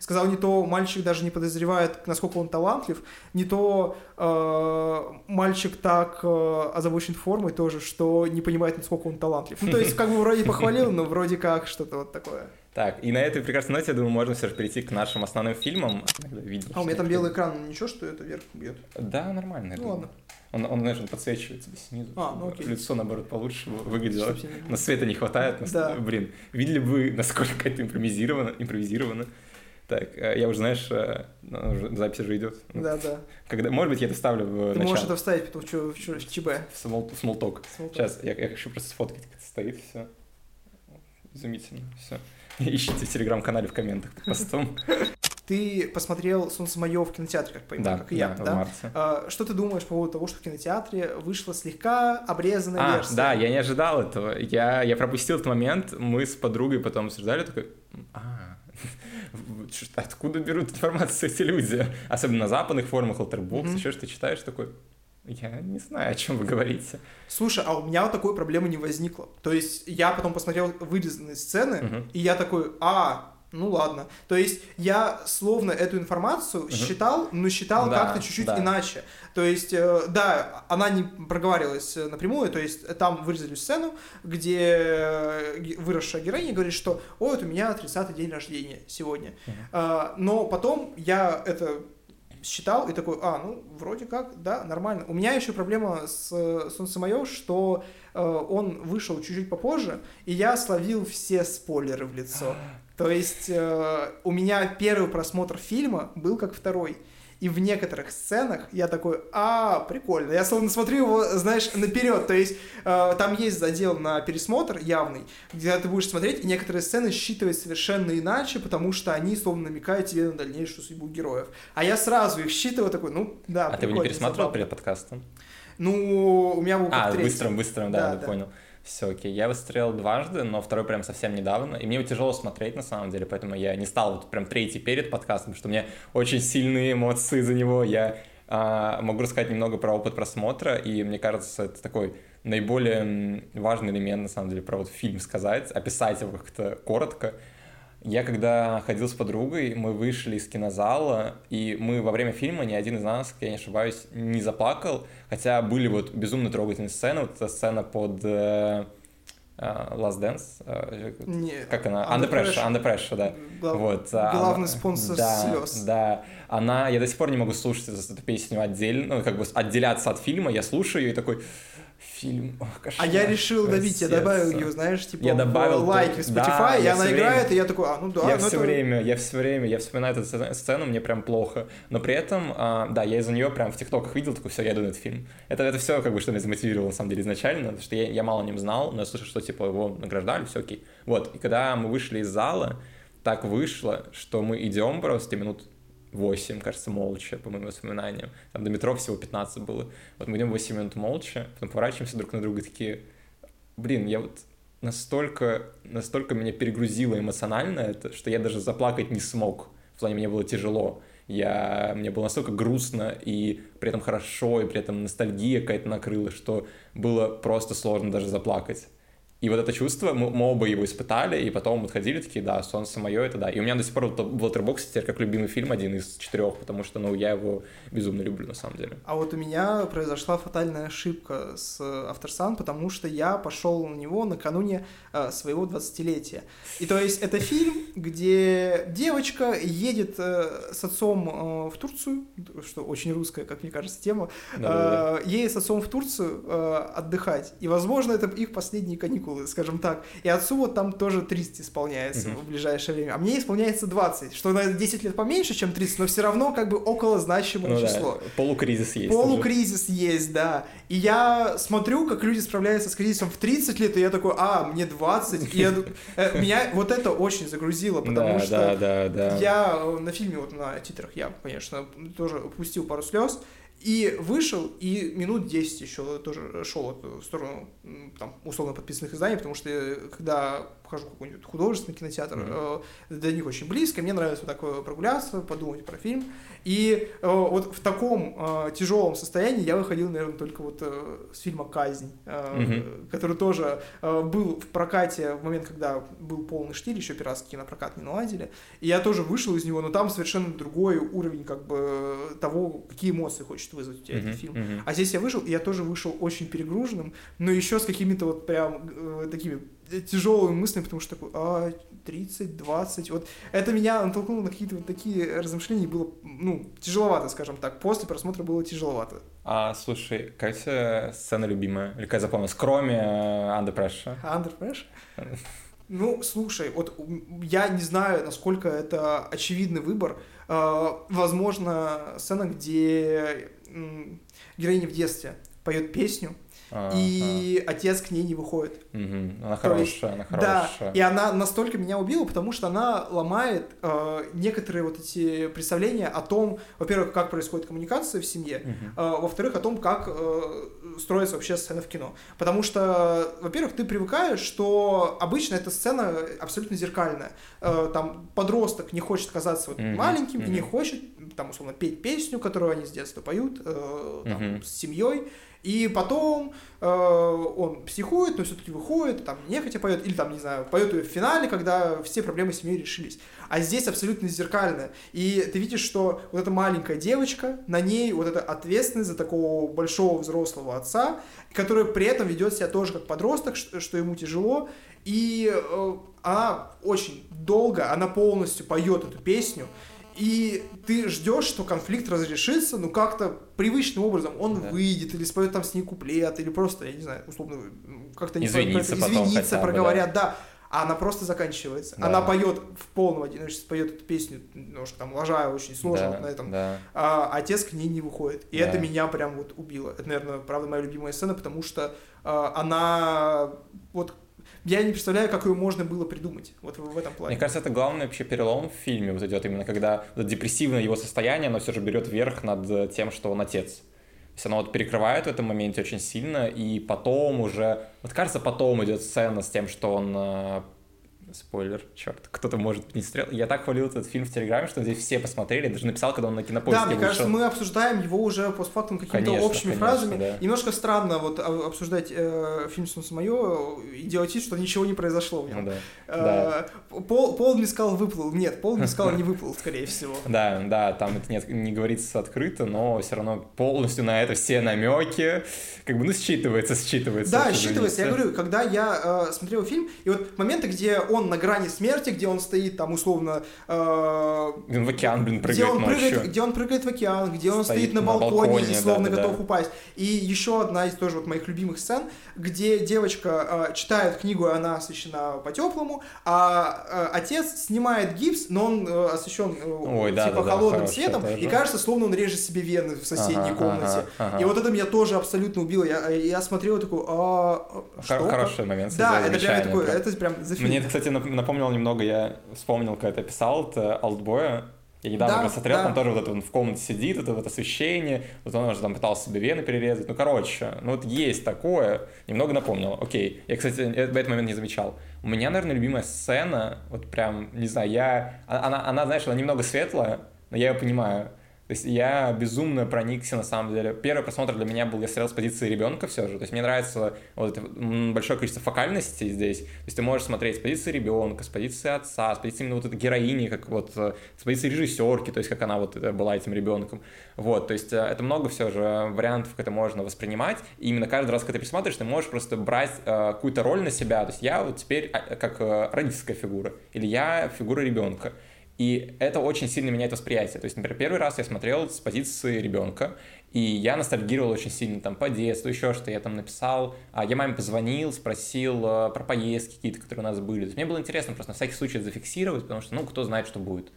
Сказал не то мальчик даже не подозревает, насколько он талантлив, не то э, мальчик так э, озабочен формой тоже, что не понимает, насколько он талантлив. Ну, то есть, как бы вроде похвалил, но вроде как что-то вот такое. Так, и на этой прекрасной ноте, я думаю, можно все же перейти к нашим основным фильмам. Видел, а, у меня там белый экран, ничего, что это вверх бьет? Да, нормально. Ну, ладно. Он, он, знаешь, он подсвечивается снизу. А, ну окей. Лицо, наоборот, получше выглядело. Но света не хватает. Да. Блин, видели бы, насколько это импровизировано, импровизировано. Так, э, я уже, знаешь, э, ну, запись уже идет. Да, да. Когда, может быть, я это ставлю в Ты начало. можешь это вставить потом в, в, в ЧБ. В смол, в смолток. Сейчас, я, я хочу просто сфоткать, как это стоит, все. Изумительно, все. Ищите в телеграм-канале в комментах под постом. Ты посмотрел «Солнце мое» в кинотеатре, как понимаю, да, как и я, да? да? В марте. А, что ты думаешь по поводу того, что в кинотеатре вышла слегка обрезанная а, версия? да, я не ожидал этого. Я, я пропустил этот момент, мы с подругой потом обсуждали, такой, а, откуда берут информацию эти люди? Особенно на западных форумах, Letterboxd, mm-hmm. еще что читаешь, такой, я не знаю, о чем вы говорите. Слушай, а у меня вот такой проблемы не возникло. То есть я потом посмотрел вырезанные сцены, и я такой, а, ну ладно. То есть я словно эту информацию uh-huh. считал, но считал да, как-то чуть-чуть да. иначе. То есть, э, да, она не проговаривалась напрямую, то есть там вырезали сцену, где выросшая героиня говорит, что «Ой, вот у меня 30-й день рождения сегодня». А, но потом я это считал и такой, а, ну, вроде как, да, нормально. У меня еще проблема с «Солнце мое», что э, он вышел чуть-чуть попозже, и я словил все спойлеры в лицо. То есть э, у меня первый просмотр фильма был как второй. И в некоторых сценах я такой, а, прикольно. Я словно смотрю его, знаешь, наперед. То есть э, там есть задел на пересмотр явный, где ты будешь смотреть, и некоторые сцены считывать совершенно иначе, потому что они словно намекают тебе на дальнейшую судьбу героев. А я сразу их считываю, такой, ну, да, А ты его не пересматривал перед подкастом? Ну, у меня был А, быстрым-быстрым, да, да, да, понял. Все, окей. Я выстрелил дважды, но второй прям совсем недавно. И мне его тяжело смотреть, на самом деле, поэтому я не стал вот прям третий перед подкастом, что у меня очень сильные эмоции за него. Я а, могу рассказать немного про опыт просмотра, и мне кажется, это такой наиболее важный элемент, на самом деле, про вот фильм сказать, описать его как-то коротко. Я когда ходил с подругой, мы вышли из кинозала, и мы во время фильма, ни один из нас, я не ошибаюсь, не заплакал, хотя были вот безумно трогательные сцены, вот эта сцена под э, э, Last Dance, э, Нет. как она? Under, Under Pressure, Pressure, Under Pressure да. Глав... Вот, а, Главный спонсор да, слез. Да, она, я до сих пор не могу слушать эту песню отдельно, ну, как бы отделяться от фильма, я слушаю ее и такой, фильм. Ох, а я решил добить, я добавил ее, знаешь, типа я добавил лайки в Spotify, да, и она играет, время, и я такой, а, ну да. Я ну все это... время, я все время, я вспоминаю эту сцену, мне прям плохо. Но при этом, а, да, я из-за нее прям в ТикТоках видел, такой, все, я иду на этот фильм. Это, это все, как бы, что меня замотивировало, на самом деле, изначально, потому что я, я мало о нем знал, но я слышал, что, типа, его награждали, все окей. Вот, и когда мы вышли из зала, так вышло, что мы идем просто минут 8, кажется, молча, по моим воспоминаниям. Там до метро всего 15 было. Вот мы идем 8 минут молча, потом поворачиваемся друг на друга такие, блин, я вот настолько, настолько меня перегрузило эмоционально это, что я даже заплакать не смог. В плане мне было тяжело. Я, мне было настолько грустно и при этом хорошо, и при этом ностальгия какая-то накрыла, что было просто сложно даже заплакать. И вот это чувство, мы, мы оба его испытали, и потом мы ходили такие, да, «Солнце мое» — это да. И у меня до сих пор в Letterboxd теперь как любимый фильм один из четырех, потому что, ну, я его безумно люблю, на самом деле. А вот у меня произошла фатальная ошибка с After потому что я пошел на него накануне э, своего 20-летия. И то есть это фильм, где девочка едет э, с отцом э, в Турцию, что очень русская, как мне кажется, тема, э, едет с отцом в Турцию э, отдыхать. И, возможно, это их последние каникулы каникулы, скажем так. И отцу вот там тоже 30 исполняется mm-hmm. в ближайшее время. А мне исполняется 20, что на 10 лет поменьше, чем 30, но все равно как бы около значимое ну, число. Да. Полукризис есть. Полукризис уже. есть, да. И я смотрю, как люди справляются с кризисом в 30 лет, и я такой, а, мне 20. И я, э, меня вот это очень загрузило, потому что я э, на фильме, вот на титрах я, конечно, тоже упустил пару слез. И вышел, и минут 10 еще тоже шел в сторону там, условно подписанных изданий, потому что э, когда похожу в какой-нибудь художественный кинотеатр, mm-hmm. э, до них очень близко, мне нравится вот такое прогуляться, подумать про фильм. И э, вот в таком э, тяжелом состоянии я выходил, наверное, только вот с фильма «Казнь», mm-hmm. который тоже был в прокате в момент, когда был полный штиль, еще пиратский кинопрокат не наладили. И я тоже вышел из него, но там совершенно другой уровень как бы того, какие эмоции хочет вызвать у тебя mm-hmm. этот фильм. Mm-hmm. А здесь я вышел, и я тоже вышел очень перегруженным, но еще с какими-то вот прям э, такими тяжелыми мыслями, потому что такой, а, 30, 20, вот это меня натолкнуло на какие-то вот такие размышления, было, ну, тяжеловато, скажем так, после просмотра было тяжеловато. А, слушай, какая сцена любимая, или какая запомнилась, кроме uh, Under Pressure? Under Pressure? Ну, слушай, вот я не знаю, насколько это очевидный выбор. Uh, возможно, сцена, где героиня в детстве поет песню, а, и а. отец к ней не выходит. Угу. Она хорошая, есть, она хорошая. Да, и она настолько меня убила, потому что она ломает э, некоторые вот эти представления о том, во-первых, как происходит коммуникация в семье, угу. э, во-вторых, о том, как э, строится вообще сцена в кино. Потому что, во-первых, ты привыкаешь, что обычно эта сцена абсолютно зеркальная. Э, там подросток не хочет казаться вот угу. маленьким угу. и не хочет, там, условно, петь песню, которую они с детства поют, э, там, угу. с семьей. И потом э, он психует, но все-таки выходит, там нехотя поет, или там, не знаю, поет ее в финале, когда все проблемы семьи решились. А здесь абсолютно зеркально. И ты видишь, что вот эта маленькая девочка, на ней вот эта ответственность за такого большого взрослого отца, который при этом ведет себя тоже как подросток, что, что ему тяжело. И э, она очень долго, она полностью поет эту песню и ты ждешь, что конфликт разрешится, ну как-то привычным образом он да. выйдет, или споет там с ней куплет, или просто, я не знаю, условно, как-то не извиниться, потом, извиниться проговорят, да. да. А она просто заканчивается. Да. Она поет в полном одиночестве, поет эту песню, немножко там ложая очень сложно да, вот на этом. Да. А отец к ней не выходит. И да. это меня прям вот убило. Это, наверное, правда, моя любимая сцена, потому что а, она вот я не представляю, как ее можно было придумать вот в, этом плане. Мне кажется, это главный вообще перелом в фильме вот идет именно, когда депрессивное его состояние, оно все же берет верх над тем, что он отец. То есть оно вот перекрывает в этом моменте очень сильно, и потом уже, вот кажется, потом идет сцена с тем, что он э, Спойлер, черт, кто-то может не смотрел. Я так хвалил этот фильм в Телеграме, что здесь все посмотрели, даже написал, когда он на кинопоиске Да, мне вышел. кажется, мы обсуждаем его уже постфактум какими-то общими конечно, фразами. Да. Немножко странно вот обсуждать э, фильм «Солнце мое» и делать вид, что ничего не произошло в нем. Ну, да. Э, да. Пол, Пол Мискал выплыл. Нет, Пол Мискал не выплыл, скорее всего. Да, да, там это нет, не говорится открыто, но все равно полностью на это все намеки, как бы, ну, считывается, считывается. Да, считывается. Я говорю, когда я э, смотрел фильм, и вот моменты, где он на грани смерти, где он стоит там условно... Э, где он в океан, блин, прыгает где он ночью. Прыгает, где он прыгает в океан, где он стоит, стоит на, балконе, балконе и словно да, готов да. упасть. И еще одна из тоже вот моих любимых сцен, где девочка э, читает книгу, и она освещена по-теплому, а э, отец снимает гипс, но он э, освещен э, Ой, типа да, да, холодным светом, тоже. и кажется, словно он режет себе вены в соседней ага, комнате. Ага, ага. И вот это меня тоже абсолютно убило. Я, я смотрел такой, а, что? Хороший момент. Да, это прям, такой, это прям Мне это, кстати, напомнил немного, я вспомнил, когда это писал, это Алтбоя. Я недавно да, посмотрел, да. там тоже вот это он в комнате сидит, это вот освещение, вот он уже там пытался себе вены перерезать. Ну, короче, ну вот есть такое, немного напомнил. Окей, я, кстати, в этот момент не замечал. У меня, наверное, любимая сцена, вот прям, не знаю, я... А, она, она знаешь, она немного светлая, но я ее понимаю. То есть я безумно проникся, на самом деле. Первый просмотр для меня был, я смотрел с позиции ребенка все же. То есть мне нравится вот это большое количество фокальности здесь. То есть ты можешь смотреть с позиции ребенка, с позиции отца, с позиции именно вот этой героини, как вот э, с позиции режиссерки, то есть как она вот была этим ребенком. Вот, то есть э, это много все же вариантов, как это можно воспринимать. И именно каждый раз, когда ты пересматриваешь, ты можешь просто брать э, какую-то роль на себя. То есть я вот теперь а, как родительская фигура, или я фигура ребенка. И это очень сильно меняет восприятие. То есть, например, первый раз я смотрел с позиции ребенка, и я ностальгировал очень сильно там по детству, еще что я там написал. А я маме позвонил, спросил э, про поездки какие-то, которые у нас были. То есть мне было интересно просто на всякий случай зафиксировать, потому что, ну, кто знает, что будет.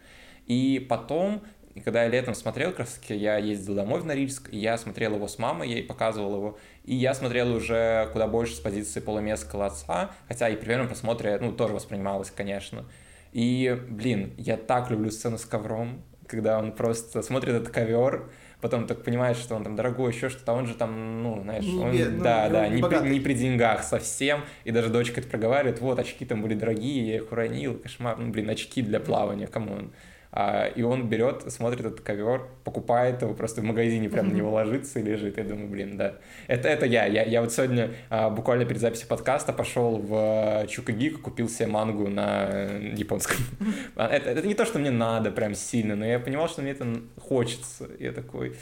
И потом, когда я летом смотрел, как раз я ездил домой в Норильск, и я смотрел его с мамой, я ей показывал его, и я смотрел уже куда больше с позиции Пола Мескала, отца, хотя и при первом просмотре, ну, тоже воспринималось, конечно. И, блин, я так люблю сцену с ковром, когда он просто смотрит этот ковер, потом так понимаешь, что он там дорогой, еще что-то, а он же там, ну, знаешь, он, ну, да, да, не, при, не при деньгах совсем, и даже дочка это проговаривает, вот, очки там были дорогие, я их уронил, кошмар, ну, блин, очки для плавания, come on. А, и он берет, смотрит этот ковер, покупает его, просто в магазине прям на него ложится и лежит. Я думаю, блин, да. Это, это я. я. Я вот сегодня а, буквально перед записью подкаста пошел в Чукагик, купил себе мангу на японском. это, это не то, что мне надо прям сильно, но я понимал, что мне это хочется. Я такой...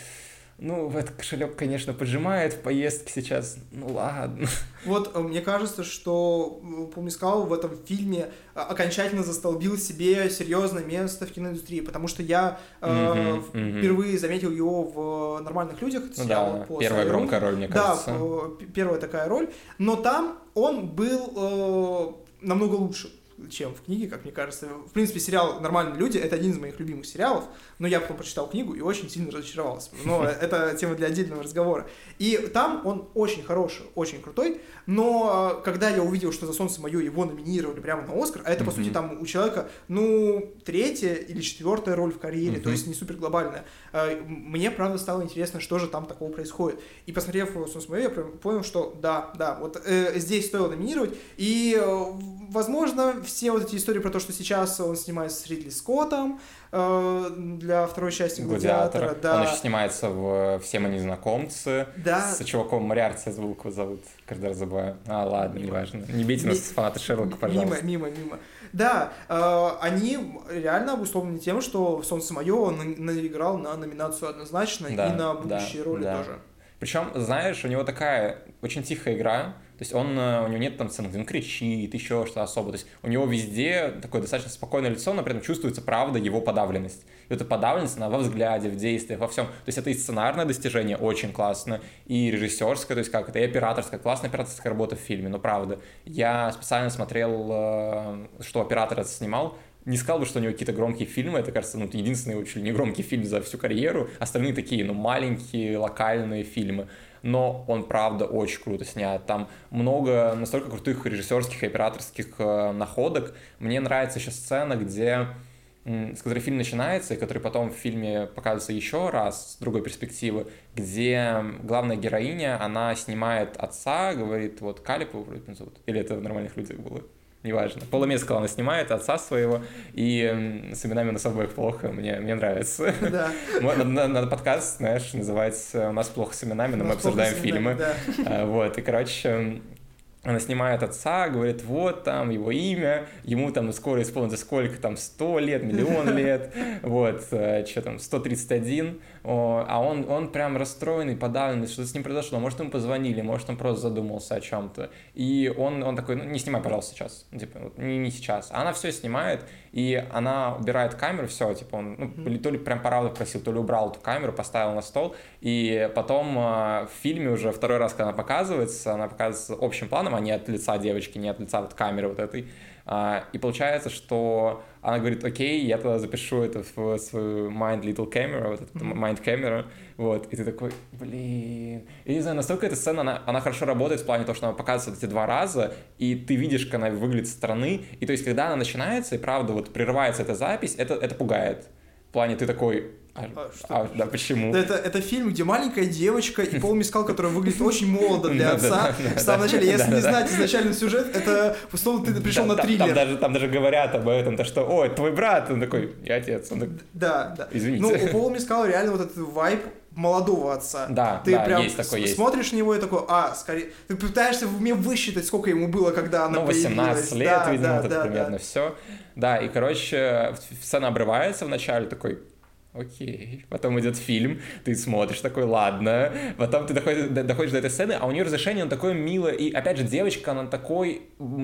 Ну, этот кошелек, конечно, поджимает в поездке сейчас. Ну ладно. Вот э, мне кажется, что э, Пумискал в этом фильме э, окончательно застолбил себе серьезное место в киноиндустрии, потому что я э, mm-hmm, mm-hmm. впервые заметил его в нормальных людях. Ну да, первая громкая роль, мне кажется. Да, первая такая роль. Но там он был э, намного лучше чем в книге, как мне кажется. В принципе, сериал «Нормальные люди» — это один из моих любимых сериалов, но я потом прочитал книгу и очень сильно разочаровался. Но это тема для отдельного разговора. И там он очень хороший, очень крутой, но э, когда я увидел, что «За солнце мое» его номинировали прямо на «Оскар», а это, по сути, там у человека, ну, третья или четвертая роль в карьере, то есть не супер глобальная, э, мне, правда, стало интересно, что же там такого происходит. И посмотрев «Солнце мое», я понял, что да, да, вот э, здесь стоило номинировать, и, возможно, все вот эти истории про то, что сейчас он снимается с Ридли Скоттом э, для второй части Гладиатора. Гладиатора да. Он еще снимается в «Все мы незнакомцы». Да. С чуваком Мариарти звук его зовут. Каждый раз забываю. А, ладно, неважно. Не бейте нас, фанаты Шерлока, пожалуйста. Мимо, мимо, мимо. Да, э, они реально обусловлены тем, что «Солнце мое» он наиграл на номинацию однозначно да, и на будущие да, роли да. тоже. Причем, знаешь, у него такая очень тихая игра, то есть он, э, у него нет там сцены, где он кричит, еще что особо. То есть у него везде такое достаточно спокойное лицо, но при этом чувствуется, правда, его подавленность. И эта подавленность, она во взгляде, в действиях, во всем. То есть это и сценарное достижение очень классно, и режиссерское, то есть как это, и операторская, классная операторская работа в фильме, но правда. Я специально смотрел, э, что оператор это снимал, не сказал бы, что у него какие-то громкие фильмы, это, кажется, ну, единственный его чуть ли не громкий фильм за всю карьеру, остальные такие, ну, маленькие, локальные фильмы. Но он, правда, очень круто снят. Там много настолько крутых режиссерских и операторских э, находок. Мне нравится еще сцена, где с которой фильм начинается, и который потом в фильме показывается еще раз с другой перспективы, где главная героиня, она снимает отца, говорит, вот Калипу вроде зовут, или это в нормальных людях было, неважно. Пола Мескала она снимает, отца своего, и с именами на обоих плохо, мне, мне нравится. Да. Надо, подкаст, знаешь, называется «У нас плохо с именами, но мы обсуждаем фильмы». А, вот, и, короче, она снимает отца, говорит, вот там его имя, ему там скоро исполнится сколько там, 100 лет, миллион лет, вот, э, что там, 131, а он, он прям расстроенный, подавленный, что с ним произошло, может, ему позвонили, может, он просто задумался о чем-то, и он, он такой, ну, не снимай, пожалуйста, сейчас, типа, вот, не, не сейчас, она все снимает, и она убирает камеру, все, типа, он, ну, mm-hmm. то ли прям правда просил, то ли убрал эту камеру, поставил на стол, и потом э, в фильме уже второй раз, когда она показывается, она показывается общим планом, а не от лица девочки, не от лица вот камеры вот этой, а, и получается, что она говорит, окей, я тогда запишу это в свою Mind Little Camera, вот эту Mind Camera, вот, и ты такой, блин. И не знаю, настолько эта сцена, она, она хорошо работает в плане того, что она показывает эти два раза, и ты видишь, как она выглядит со стороны, и то есть, когда она начинается, и правда, вот прерывается эта запись, это, это пугает. В плане ты такой, А, А, что? а, да, почему? Это, это фильм, где маленькая девочка и Пол Мискал, который выглядит очень молодо для отца. В самом начале, если не знать изначальный сюжет, это условно ты пришел на триллер. Там даже, говорят об этом, то что, ой, твой брат, он такой, я отец. Да, да. Извините. Ну, у Пола Мискала реально вот этот вайб молодого отца. Да, ты да, прям есть такой, есть. смотришь на него и такой, а, скорее... Ты пытаешься в уме высчитать, сколько ему было, когда она ну, 18 появилась. лет, Да, видимо, да, вот это да, примерно да. все. Да, и, короче, сцена обрывается вначале, такой, окей. Потом идет фильм, ты смотришь, такой, ладно. Потом ты доходишь, до- доходишь до этой сцены, а у нее разрешение, он такое мило. И, опять же, девочка, она такой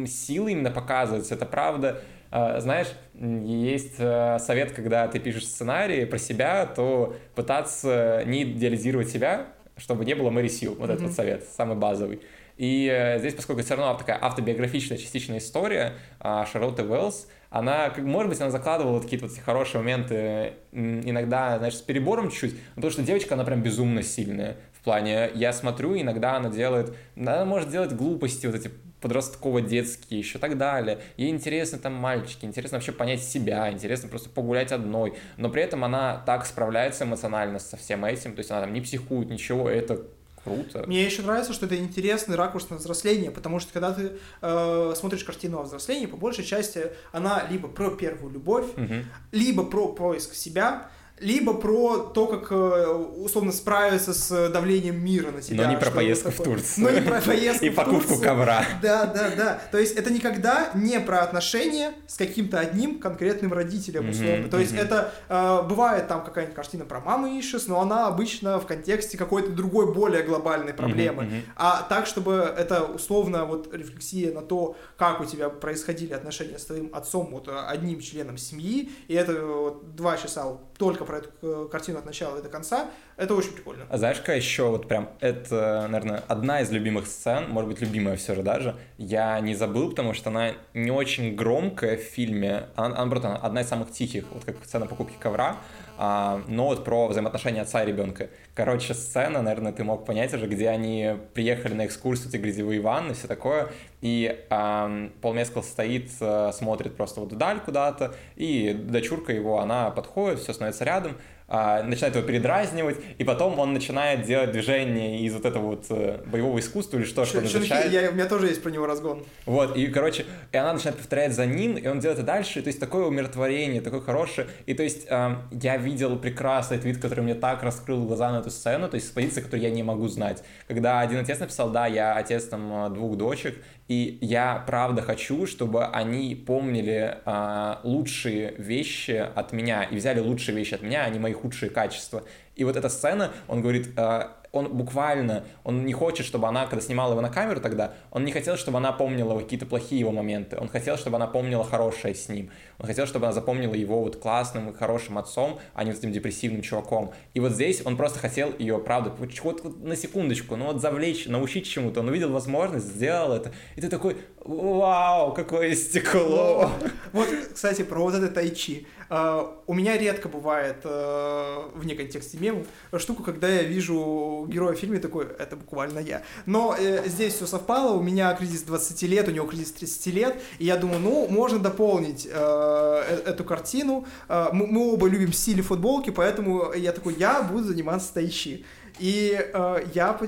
силой именно показывается, это правда. А, Знаешь, есть э, совет, когда ты пишешь сценарий про себя, то пытаться не идеализировать себя, чтобы не было Мэри Сью. Вот этот Мгм. вот совет, самый базовый. И э, здесь, поскольку все равно такая автобиографичная частичная история, а, Шарлотты Уэллс, она, как, может быть, она закладывала какие-то вот хорошие моменты, иногда, знаешь, с перебором чуть-чуть, но потому что девочка, она прям безумно сильная. В плане, я смотрю, иногда она делает, она может делать глупости, вот эти подростково-детские, еще так далее. Ей интересны там мальчики, интересно вообще понять себя, интересно просто погулять одной, но при этом она так справляется эмоционально со всем этим, то есть она там не психует, ничего, это круто. Мне еще нравится, что это интересный ракурс на взросление, потому что когда ты э, смотришь картину о взрослении, по большей части она либо про первую любовь, Мгм. либо про поиск себя, либо про то, как э, условно справиться с давлением мира на себя. Но не про поездку в. Турцию. Но не про поездку И покупку ковра. Да, да, да. То есть это никогда не про отношения с каким-то одним конкретным родителем, условно. То есть это э, бывает там какая-нибудь картина про маму Ишис, но она обычно в контексте какой-то другой, более глобальной проблемы. А так, чтобы это условно вот рефлексия на то, как у тебя происходили отношения с твоим отцом, вот э, одним членом семьи, и это вот два часа только про эту э, картину от начала и до конца, это очень прикольно. А знаешь, какая еще вот прям, это, наверное, одна из любимых сцен, может быть, любимая все же даже, я не забыл, потому что она не очень громкая в фильме, она, она, она одна из самых тихих, вот как сцена покупки ковра, а, но вот про взаимоотношения отца и ребенка. Короче, сцена, наверное, ты мог понять уже, где они приехали на экскурсию, эти грязевые ванны, все такое, и ам, Пол Мескал стоит, э, смотрит просто вот вдаль куда-то, и дочурка его, она подходит, все становится рядом, а, начинает его передразнивать, и потом он начинает делать движение из вот этого вот э, боевого искусства или что, что он изучает. я- у меня тоже есть про него разгон. Вот, и, короче, и она начинает повторять за ним, и он делает это дальше, и, то есть такое умиротворение, такое хорошее, и, то есть, эм, я видел прекрасный твит, который мне так раскрыл глаза на эту сцену, то есть с позиции, которую я не могу знать. Когда один отец написал, да, я отец там э, двух дочек, и я правда хочу, чтобы они помнили э, лучшие вещи от меня, и взяли лучшие вещи от меня, а не мои худшие качества. И вот эта сцена, он говорит, э, он буквально, он не хочет, чтобы она, когда снимала его на камеру тогда, он не хотел, чтобы она помнила какие-то плохие его моменты, он хотел, чтобы она помнила хорошее с ним, он хотел, чтобы она запомнила его вот классным и хорошим отцом, а не вот этим депрессивным чуваком. И вот здесь он просто хотел ее, правда, вот на секундочку, ну вот завлечь, научить чему-то, он увидел возможность, сделал это, и ты такой, вау, какое стекло. Вот, кстати, про вот это тайчи. А, У меня редко бывает э, вне контексте мемов штука, когда я вижу героя в фильме такой, это буквально я. Но э, здесь все совпало, у меня кризис 20 лет, у него кризис 30 лет, и я думаю, ну, можно дополнить э, э- эту картину. Э, Мы мы оба любим стиль футболки, поэтому я такой, я буду заниматься тайчи. И э, я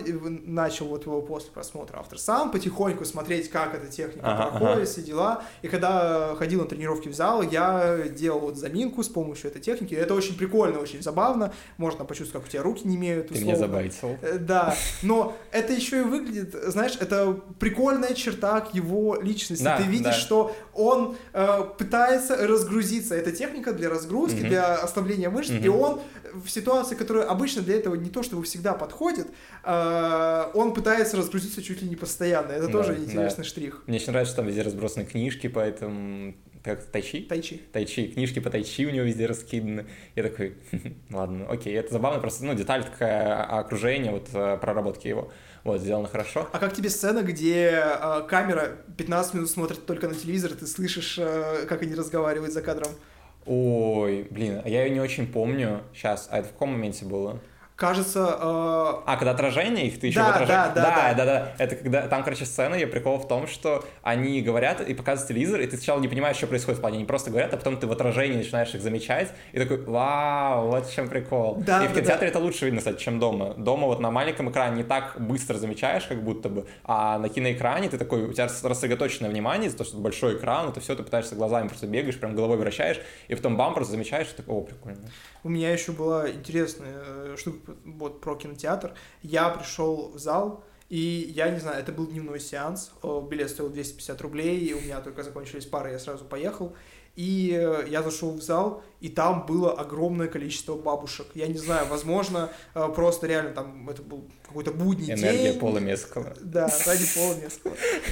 начал вот его после просмотра автор сам потихоньку смотреть, как эта техника Ага, проходит, ага. все дела. И когда ходил на тренировки в зал, я делал вот заминку с помощью этой техники. Это очень прикольно, очень забавно. Можно почувствовать, как у тебя руки не имеют. Ты меня забайтил. Э, Да, но это еще и выглядит, знаешь, это прикольная черта к его личности. Да, Ты видишь, да. что он э, пытается разгрузиться. Это техника для разгрузки, Мгм. для ослабления мышц, и Мгм. он в ситуации, которая обычно для этого не то чтобы всегда подходит, э, он пытается разгрузиться чуть ли не постоянно. Это Да, тоже да. интересный штрих. Мне очень нравится, что там везде разбросаны книжки, поэтому... Как тайчи? Тайчи. Тайчи, книжки по тайчи у него везде раскиданы. Я такой, ладно, окей, это забавно, просто, ну, деталь такая а, окружение, вот, э, проработки его. Вот, сделано хорошо. А как тебе сцена, где э, камера 15 минут смотрит только на телевизор, ты слышишь, э, как они разговаривают за кадром? Ой, блин, а я ее не очень помню сейчас. А это в каком моменте было? Кажется... Э... А, когда отражение их, ты еще да, в отражении? Да, да, да, да, да, да. Это когда, там, короче, сцена, и прикол в том, что они говорят и показывают телевизор, и ты сначала не понимаешь, что происходит в плане, они просто говорят, а потом ты в отражении начинаешь их замечать, и такой, вау, вот в чем прикол. Да, и в кинотеатре да. это лучше видно, кстати, чем дома. Дома вот на маленьком экране не так быстро замечаешь, как будто бы, а на киноэкране ты такой, у тебя рассредоточенное внимание, из-за того, что большой экран, это все, ты пытаешься глазами просто бегаешь, прям головой вращаешь, и потом бам, просто замечаешь, и такой, о, прикольно. У меня еще была интересная э, штука вот про кинотеатр. Я пришел в зал, и я не знаю, это был дневной сеанс, билет стоил 250 рублей, и у меня только закончились пары, я сразу поехал. И э, я зашел в зал, и там было огромное количество бабушек. Я не знаю, возможно, э, просто реально там это был какой-то будний Энергия день. Энергия Пола. Да, ради Пола.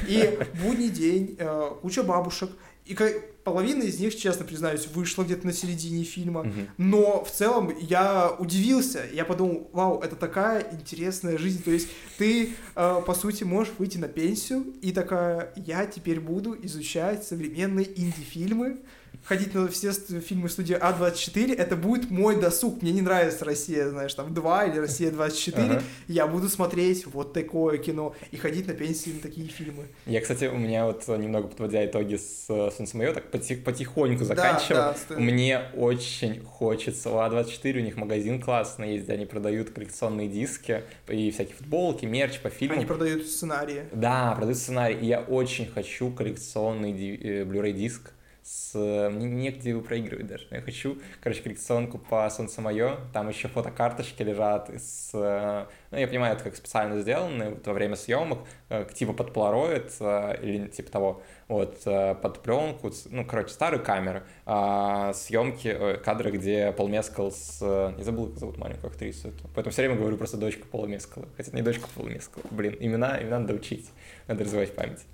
И будний день, куча бабушек, и половина из них, честно признаюсь, вышла где-то на середине фильма. Но в целом я удивился. Я подумал, вау, это такая интересная жизнь. То есть ты, э, по сути, можешь выйти на пенсию и такая, я теперь буду изучать современные инди-фильмы, ходить на все фильмы студии А24, это будет мой досуг. Мне не нравится Россия, знаешь, там 2 или Россия 24. Ага. Я буду смотреть вот такое кино и ходить на пенсии на такие фильмы. Я, кстати, у меня вот немного подводя итоги с э, Солнцем Моё, так потих- потихоньку заканчиваю. Да, да, Мне очень хочется. У А24 у них магазин классный есть, где они продают коллекционные диски и всякие футболки, мерч по фильмам. Они продают сценарии. Да, продают сценарий. И я очень хочу коллекционный э, Blu-ray диск с... Мне негде его проигрывать даже. Я хочу, короче, коллекционку по Солнце Мое. Там еще фотокарточки лежат с... э, Ну, я понимаю, это как специально сделаны вот во время съемок, э, типа под Polaroid э, или типа того, вот, под пленку, ну, короче, старые камеры, а, съемки, кадры, где Пол Мескал с... Не забыл, как зовут маленькую актрису эту. Поэтому все время говорю просто дочка Пола Мескала. Хотя не дочка Пола Мескала. Блин, имена, имена надо учить. Надо развивать память.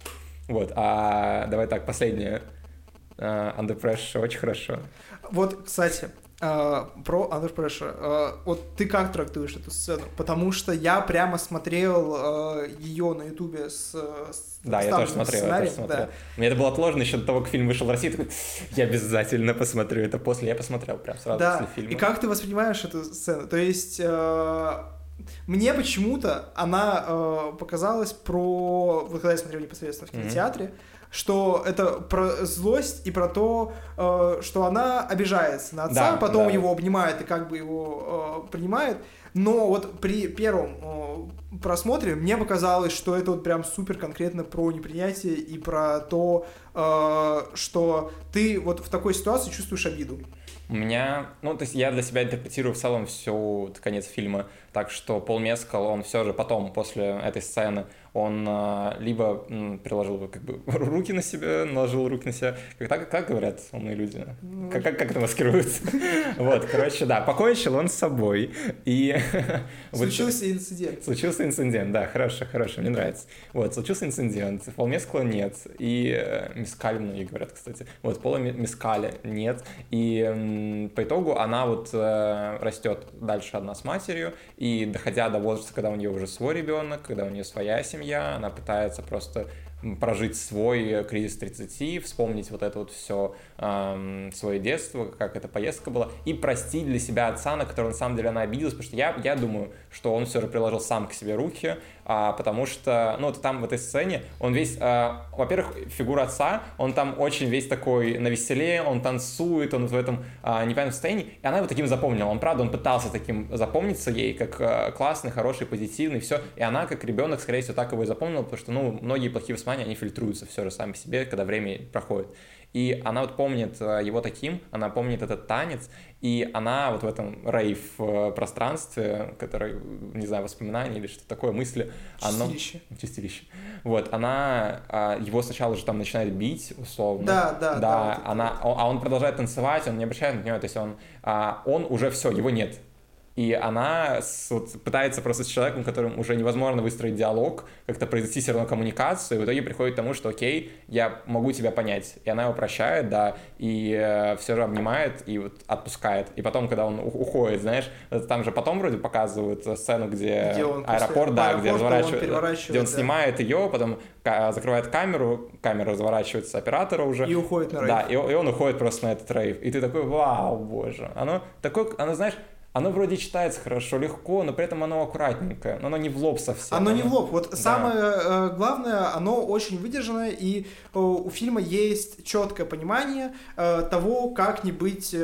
Вот, а давай так, последнее. Uh, Under Pressure очень хорошо. Вот, кстати, э, про Under Pressure. Э, вот ты как трактуешь эту сцену? Потому что я прямо смотрел ее на ютубе с, с Да, я тоже смотрел, я тоже смотрел. да. Мне это было отложено еще до того, как фильм вышел в России. Такой, я обязательно посмотрю это после. Я посмотрел прям сразу Да, после фильма. и как ты воспринимаешь эту сцену? То есть... э, мне почему-то она э, показалась про... Вот когда я смотрел непосредственно в кинотеатре, что это про злость и про то, э, что она обижается на отца, Да, потом да. его обнимает и как бы его э, принимает. Но вот при первом э, просмотре мне показалось, что это вот прям супер конкретно про непринятие и про то, э, что ты вот в такой ситуации чувствуешь обиду. У меня, ну, то есть я для себя интерпретирую в целом всю конец фильма, так что Пол Мескал, он все же потом, после этой сцены, он а, либо приложил как бы руки на себя, наложил руки на себя, как, так, как говорят умные люди, Ну, как, как, как это маскируется? Вот, короче, да, покончил он с собой, и... Случился инцидент. Случился инцидент, да, хорошо, хорошо, мне нравится. Вот, случился инцидент, Пола Мескала нет, и э, Мискаль многие говорят, кстати. Вот, Пола Ми- Мискаля нет, и по итогу она вот э, растет дальше одна с матерью, и доходя до возраста, когда у нее уже свой ребенок, когда у нее своя семья, она пытается просто прожить свой кризис 30, вспомнить вот это вот все свое детство, как эта поездка была, и простить для себя отца, на которого на самом деле она обиделась, потому что я, я думаю, что он все же приложил сам к себе руки, а, потому что, ну, вот там в этой сцене он весь, а, во-первых, фигура отца, он там очень весь такой на веселе, он танцует, он в этом а, непонятном состоянии, и она его таким запомнила. Он, правда, он пытался таким запомниться ей, как а, классный, хороший, позитивный, все, и она, как ребенок, скорее всего, так его и запомнила, потому что, ну, многие плохие воспоминания, они фильтруются все же сами по себе, когда время проходит. И она вот помнит э, его таким, она помнит этот танец, и она вот в этом рейв-пространстве, который, не знаю, воспоминания или что такое, мысли, оно... Чистилище. Чистилище. Вот, она а, его сначала же там начинает бить, условно. Да, да, да, Да, вот она, он- а он продолжает танцевать, он не обращает на нее, то есть он, а, он уже все, его нет. И она с- вот пытается просто с человеком, которым уже невозможно выстроить диалог, как-то произвести все равно коммуникацию, и в итоге приходит к тому, что окей, я могу тебя понять. И она его прощает, да, и все же обнимает и вот отпускает. И потом, когда он уходит, знаешь, это там же потом вроде показывают э, сцену, где, Где он после аэропорт, да, где, аэропорта он разворачивает, где он да. снимает ее, потом ка- закрывает камеру, камера разворачивается оператора уже. И уходит на рейв. Да, и, и он уходит просто на этот рейв. И ты такой, вау, боже. Оно такое, оно, знаешь, оно вроде читается хорошо, легко, но при этом оно аккуратненькое, но оно не в лоб совсем. Оно не в лоб. Вот да. самое э, главное, оно очень выдержанное, и э, у фильма есть четкое понимание э, того, как не быть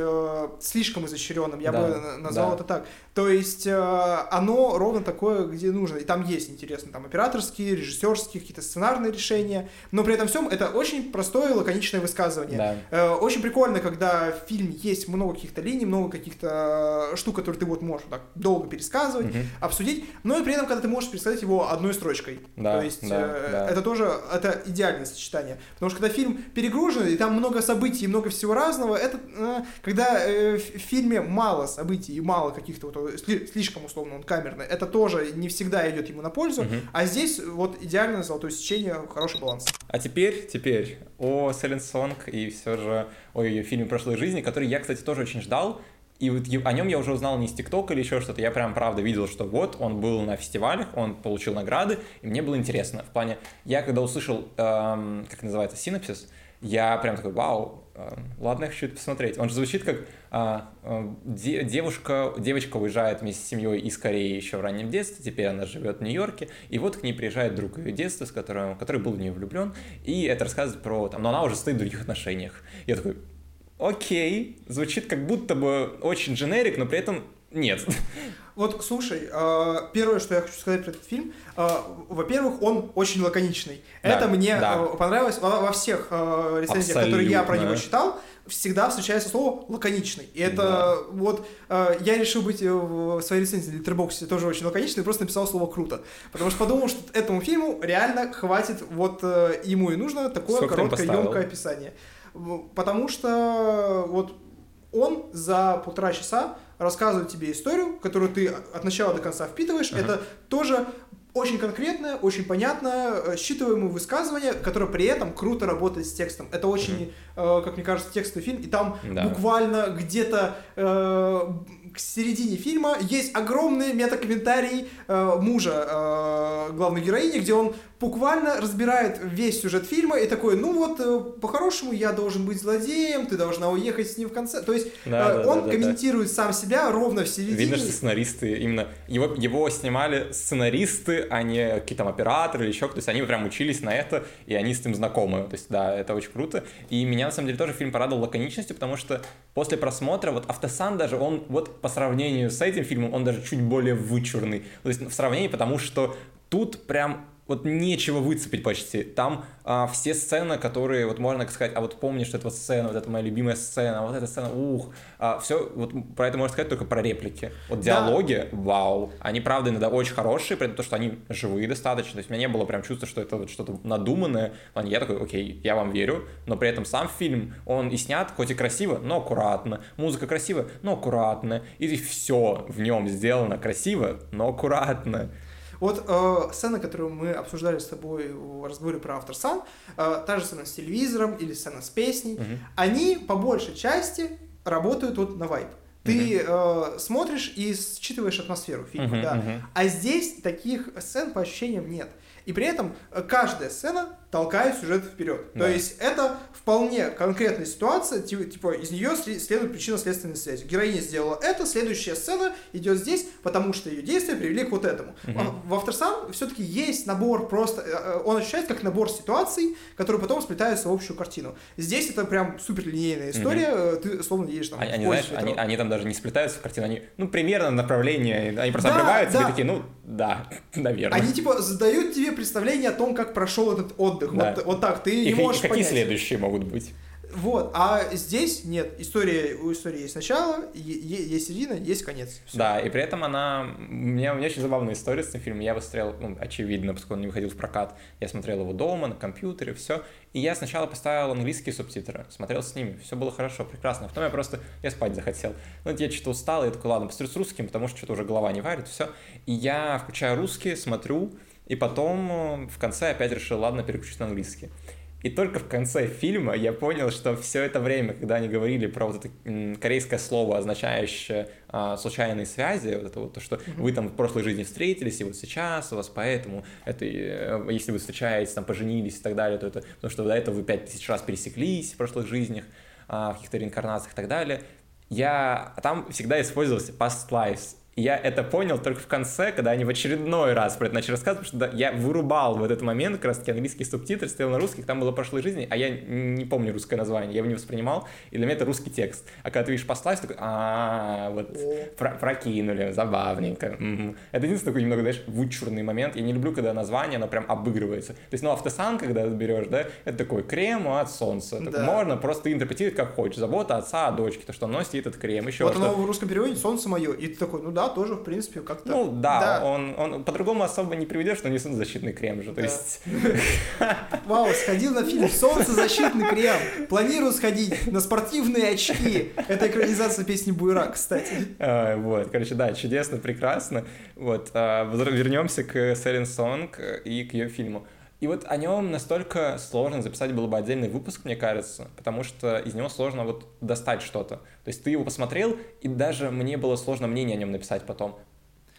слишком изощренным. Я да. бы назвал да. это так. То есть оно ровно такое, где нужно. И там есть интересно, там операторские, режиссерские, какие-то сценарные решения. Но при этом всем это очень простое лаконичное высказывание. Да. Очень прикольно, когда в фильме есть много каких-то линий, много каких-то штук, который ты вот можешь так долго пересказывать, угу. обсудить, но и при этом, когда ты можешь пересказать его одной строчкой. Да, То есть да, э, да. это тоже это идеальное сочетание. Потому что когда фильм перегружен, и там много событий и много всего разного, это э, когда э, в фильме мало событий и мало каких-то вот сли, слишком условно он камерный, это тоже не всегда идет ему на пользу, угу. а здесь вот идеальное золотое сечение, хороший баланс. А теперь, теперь о Селен Сонг и все же о ее фильме «Прошлой жизни», который я, кстати, тоже очень ждал, и вот о нем я уже узнал не из ТикТока или еще что-то. Я прям правда видел, что вот он был на фестивалях, он получил награды, и мне было интересно. В плане, я когда услышал, эм, как называется, синопсис, я прям такой, вау, э, ладно, я хочу это посмотреть. Он же звучит как э, э, девушка, девочка уезжает вместе с семьей из Кореи еще в раннем детстве, теперь она живет в Нью-Йорке, и вот к ней приезжает друг ее детства, с которым, который был в нее влюблен, и это рассказывает про, там, но она уже стоит в других отношениях. Я такой, окей, звучит как будто бы очень дженерик, но при этом нет. Вот, слушай, а, первое, что я хочу сказать про этот фильм, а, во-первых, он очень лаконичный. Да, Это мне да. А, понравилось во всех рецензиях, которые я про него читал всегда встречается слово лаконичный. И это да. вот э, я решил быть в своей рецензии на Letterboxd тоже очень лаконичный, просто написал слово круто. Потому что подумал, что этому фильму реально хватит, вот э, ему и нужно такое Сколько короткое, емкое описание. Потому что вот он за полтора часа рассказывает тебе историю, которую ты от начала до конца впитываешь. Uh-huh. Это тоже очень конкретное, очень понятное, э, считываемое высказывание, которое при этом круто работает с текстом. Это очень, mm-hmm. э, как мне кажется, текстовый фильм, и там да. буквально где-то э, к середине фильма есть огромный метакомментарий э, мужа э, главной героини, где он буквально разбирает весь сюжет фильма и такой, ну вот, э, по-хорошему я должен быть злодеем, ты должна уехать с ним в конце. То есть да, э, да, он да, комментирует да. сам себя ровно в середине. Видно, что сценаристы, именно его, его снимали сценаристы, а не какие-то там операторы или еще кто-то. То есть они прям учились на это, и они с ним знакомы. То есть да, это очень круто. И меня на самом деле тоже фильм порадовал лаконичностью, потому что после просмотра вот Автосан даже, он вот по сравнению с этим фильмом, он даже чуть более вычурный. То есть в сравнении, потому что тут прям вот нечего выцепить почти. Там а, все сцены, которые вот можно сказать, а вот помнишь эту сцену, вот это моя любимая сцена, вот эта сцена, ух, а, все, вот про это можно сказать только про реплики. Вот диалоги, да. вау, они правда иногда очень хорошие, при том, что они живые достаточно, то есть у меня не было прям чувства, что это вот что-то надуманное, я такой, окей, я вам верю, но при этом сам фильм, он и снят, хоть и красиво, но аккуратно, музыка красивая, но аккуратно, и все в нем сделано красиво, но аккуратно. Вот э, сцена, которую мы обсуждали с тобой в разговоре про автор сан, э, та же сцена с телевизором или сцена с песней, угу. они по большей части работают вот на вайп. Ты uh-huh. э, смотришь и считываешь атмосферу фильма, uh-huh, да. Uh-huh. А здесь таких сцен по ощущениям нет. И при этом э, каждая сцена толкает сюжет вперед. Да. То есть это вполне конкретная ситуация, типа, типа из нее следует причинно-следственная связь. Героиня сделала это, следующая сцена идет здесь, потому что ее действия привели к вот этому. Угу. В Авторсан все-таки есть набор просто, э, э, он ощущается как набор ситуаций, которые потом сплетаются в общую картину. Здесь это прям супер линейная история, угу. ты словно едешь там. Они, они знаешь, они, они там даже не сплетаются в картину, они, ну, примерно направление, они просто да, обрываются, да. и такие, ну, да, наверное. Они типа задают тебе представление о том, как прошел этот отдых. Да. Вот, вот так, ты и, не можешь и какие понять. следующие могут быть? Вот, а здесь нет, история, у истории есть начало, есть середина, есть конец. Всё. Да, и при этом она, у меня, у меня очень забавная история с этим фильмом, я его смотрел, ну, очевидно, поскольку он не выходил в прокат, я смотрел его дома, на компьютере, все, и я сначала поставил английские субтитры, смотрел с ними, все было хорошо, прекрасно, а потом я просто, я спать захотел, ну, я что-то устал, и я такой, ладно, посмотрю с русским, потому что что-то уже голова не варит, все, и я включаю русские, смотрю, и потом э, в конце опять решил, ладно, переключусь на английский. И только в конце фильма я понял, что все это время, когда они говорили про вот это корейское слово, означающее а, случайные связи, вот это вот то, что вы там в прошлой жизни встретились, и вот сейчас у вас поэтому, это, э, если вы встречаетесь, там, поженились и так далее, то это потому что до этого вы пять тысяч раз пересеклись в прошлых жизнях, а, в каких-то реинкарнациях и так далее. я там всегда использовался past lives я это понял только в конце, когда они в очередной раз про это начали рассказывать, потому что я вырубал в этот момент как раз таки английские субтитры, стоял на русских, там было прошлой жизни, а я не помню русское название, я его не воспринимал, и для меня это русский текст. А когда ты видишь послать, такой, а вот прокинули, забавненько. Это единственный такой немного, знаешь, вычурный момент. Я не люблю, когда название, оно прям обыгрывается. То есть, ну, автосан, когда берешь, да, это такой крем от солнца. Можно просто интерпретировать как хочешь. Забота отца о дочке, то, что он носит этот крем, еще Вот оно в русском переводе «Солнце мое», и ты такой, ну да, тоже, в принципе, как-то... Ну, да, да. он, он по-другому особо не приведешь, но не защитный крем же, то да. есть... Вау, сходил на фильм «Солнцезащитный крем», планирую сходить на спортивные очки. Это экранизация песни Буйра, кстати. Вот, короче, да, чудесно, прекрасно. Вот, а, вернемся к Селин Сонг и к ее фильму. И вот о нем настолько сложно записать было бы отдельный выпуск, мне кажется, потому что из него сложно вот достать что-то. То есть ты его посмотрел, и даже мне было сложно мнение о нем написать потом.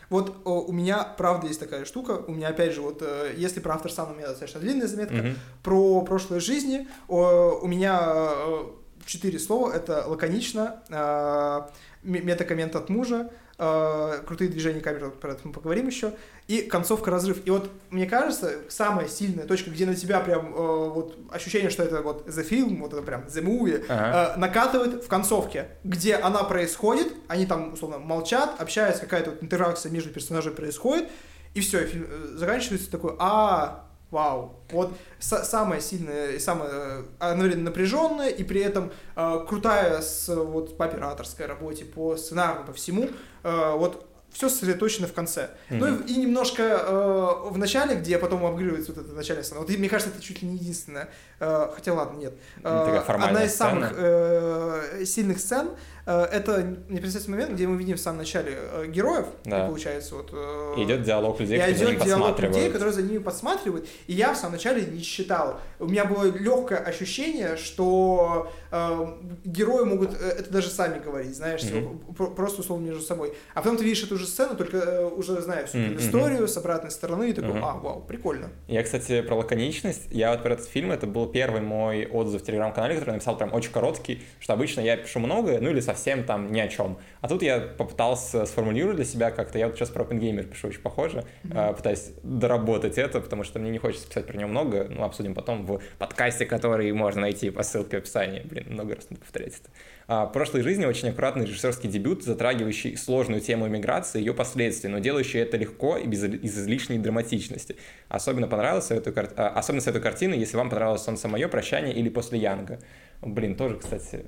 Вот о, у меня, правда, есть такая штука. У меня, опять же, вот э, если про автор сам, у меня достаточно длинная заметка. Mm-hmm. Про прошлые жизни о, у меня э, четыре слова. Это лаконично, э, метакоммент от мужа, э, крутые движения камеры, про это мы поговорим еще, и концовка разрыв. И вот мне кажется, самая сильная точка, где на тебя прям э, вот ощущение, что это вот the film, вот это прям the movie, ага. э, накатывает в концовке, где она происходит, они там условно молчат, общаются, какая-то вот интеракция между персонажами происходит, и все, и фильм э, заканчивается такой, а Вау. Вот самая сильная и самая э, одновременно напряженная, и при этом э, крутая с, вот, по операторской работе, по сценарию, по всему. Э, вот все сосредоточено в конце. Mm-hmm. Ну и, и немножко э, в начале, где потом обыгрывается вот эта начальная сцена. Вот и, мне кажется, это чуть ли не единственное. Э, хотя ладно, нет. Э, одна из сцена. самых э, сильных сцен. Это непосредственный момент, где мы видим в самом начале героев, да. получается, вот... Идет диалог людей, которые идет за ними диалог людей, которые за ними подсматривают. И я в самом начале не считал. У меня было легкое ощущение, что э, герои могут это даже сами говорить, знаешь, mm-hmm. просто условно между собой. А потом ты видишь эту же сцену, только уже зная всю mm-hmm. историю с обратной стороны, и такой, mm-hmm. а, вау, прикольно. Я, кстати, про лаконичность. Я вот про этот фильм, это был первый мой отзыв в телеграм-канале, который я написал прям очень короткий, что обычно я пишу много, ну или совсем совсем там ни о чем. А тут я попытался сформулировать для себя как-то, я вот сейчас про OpenGamer пишу очень похоже, mm-hmm. пытаюсь доработать это, потому что мне не хочется писать про него много, ну, обсудим потом в подкасте, который можно найти по ссылке в описании. Блин, много раз надо повторять это. А, прошлой жизни очень аккуратный режиссерский дебют, затрагивающий сложную тему иммиграции и ее последствий, но делающий это легко и без излишней драматичности. Особенно понравилась эту, а, особенно с этой картины, если вам понравилось «Солнце мое», «Прощание» или «После Янга». Блин, тоже, кстати,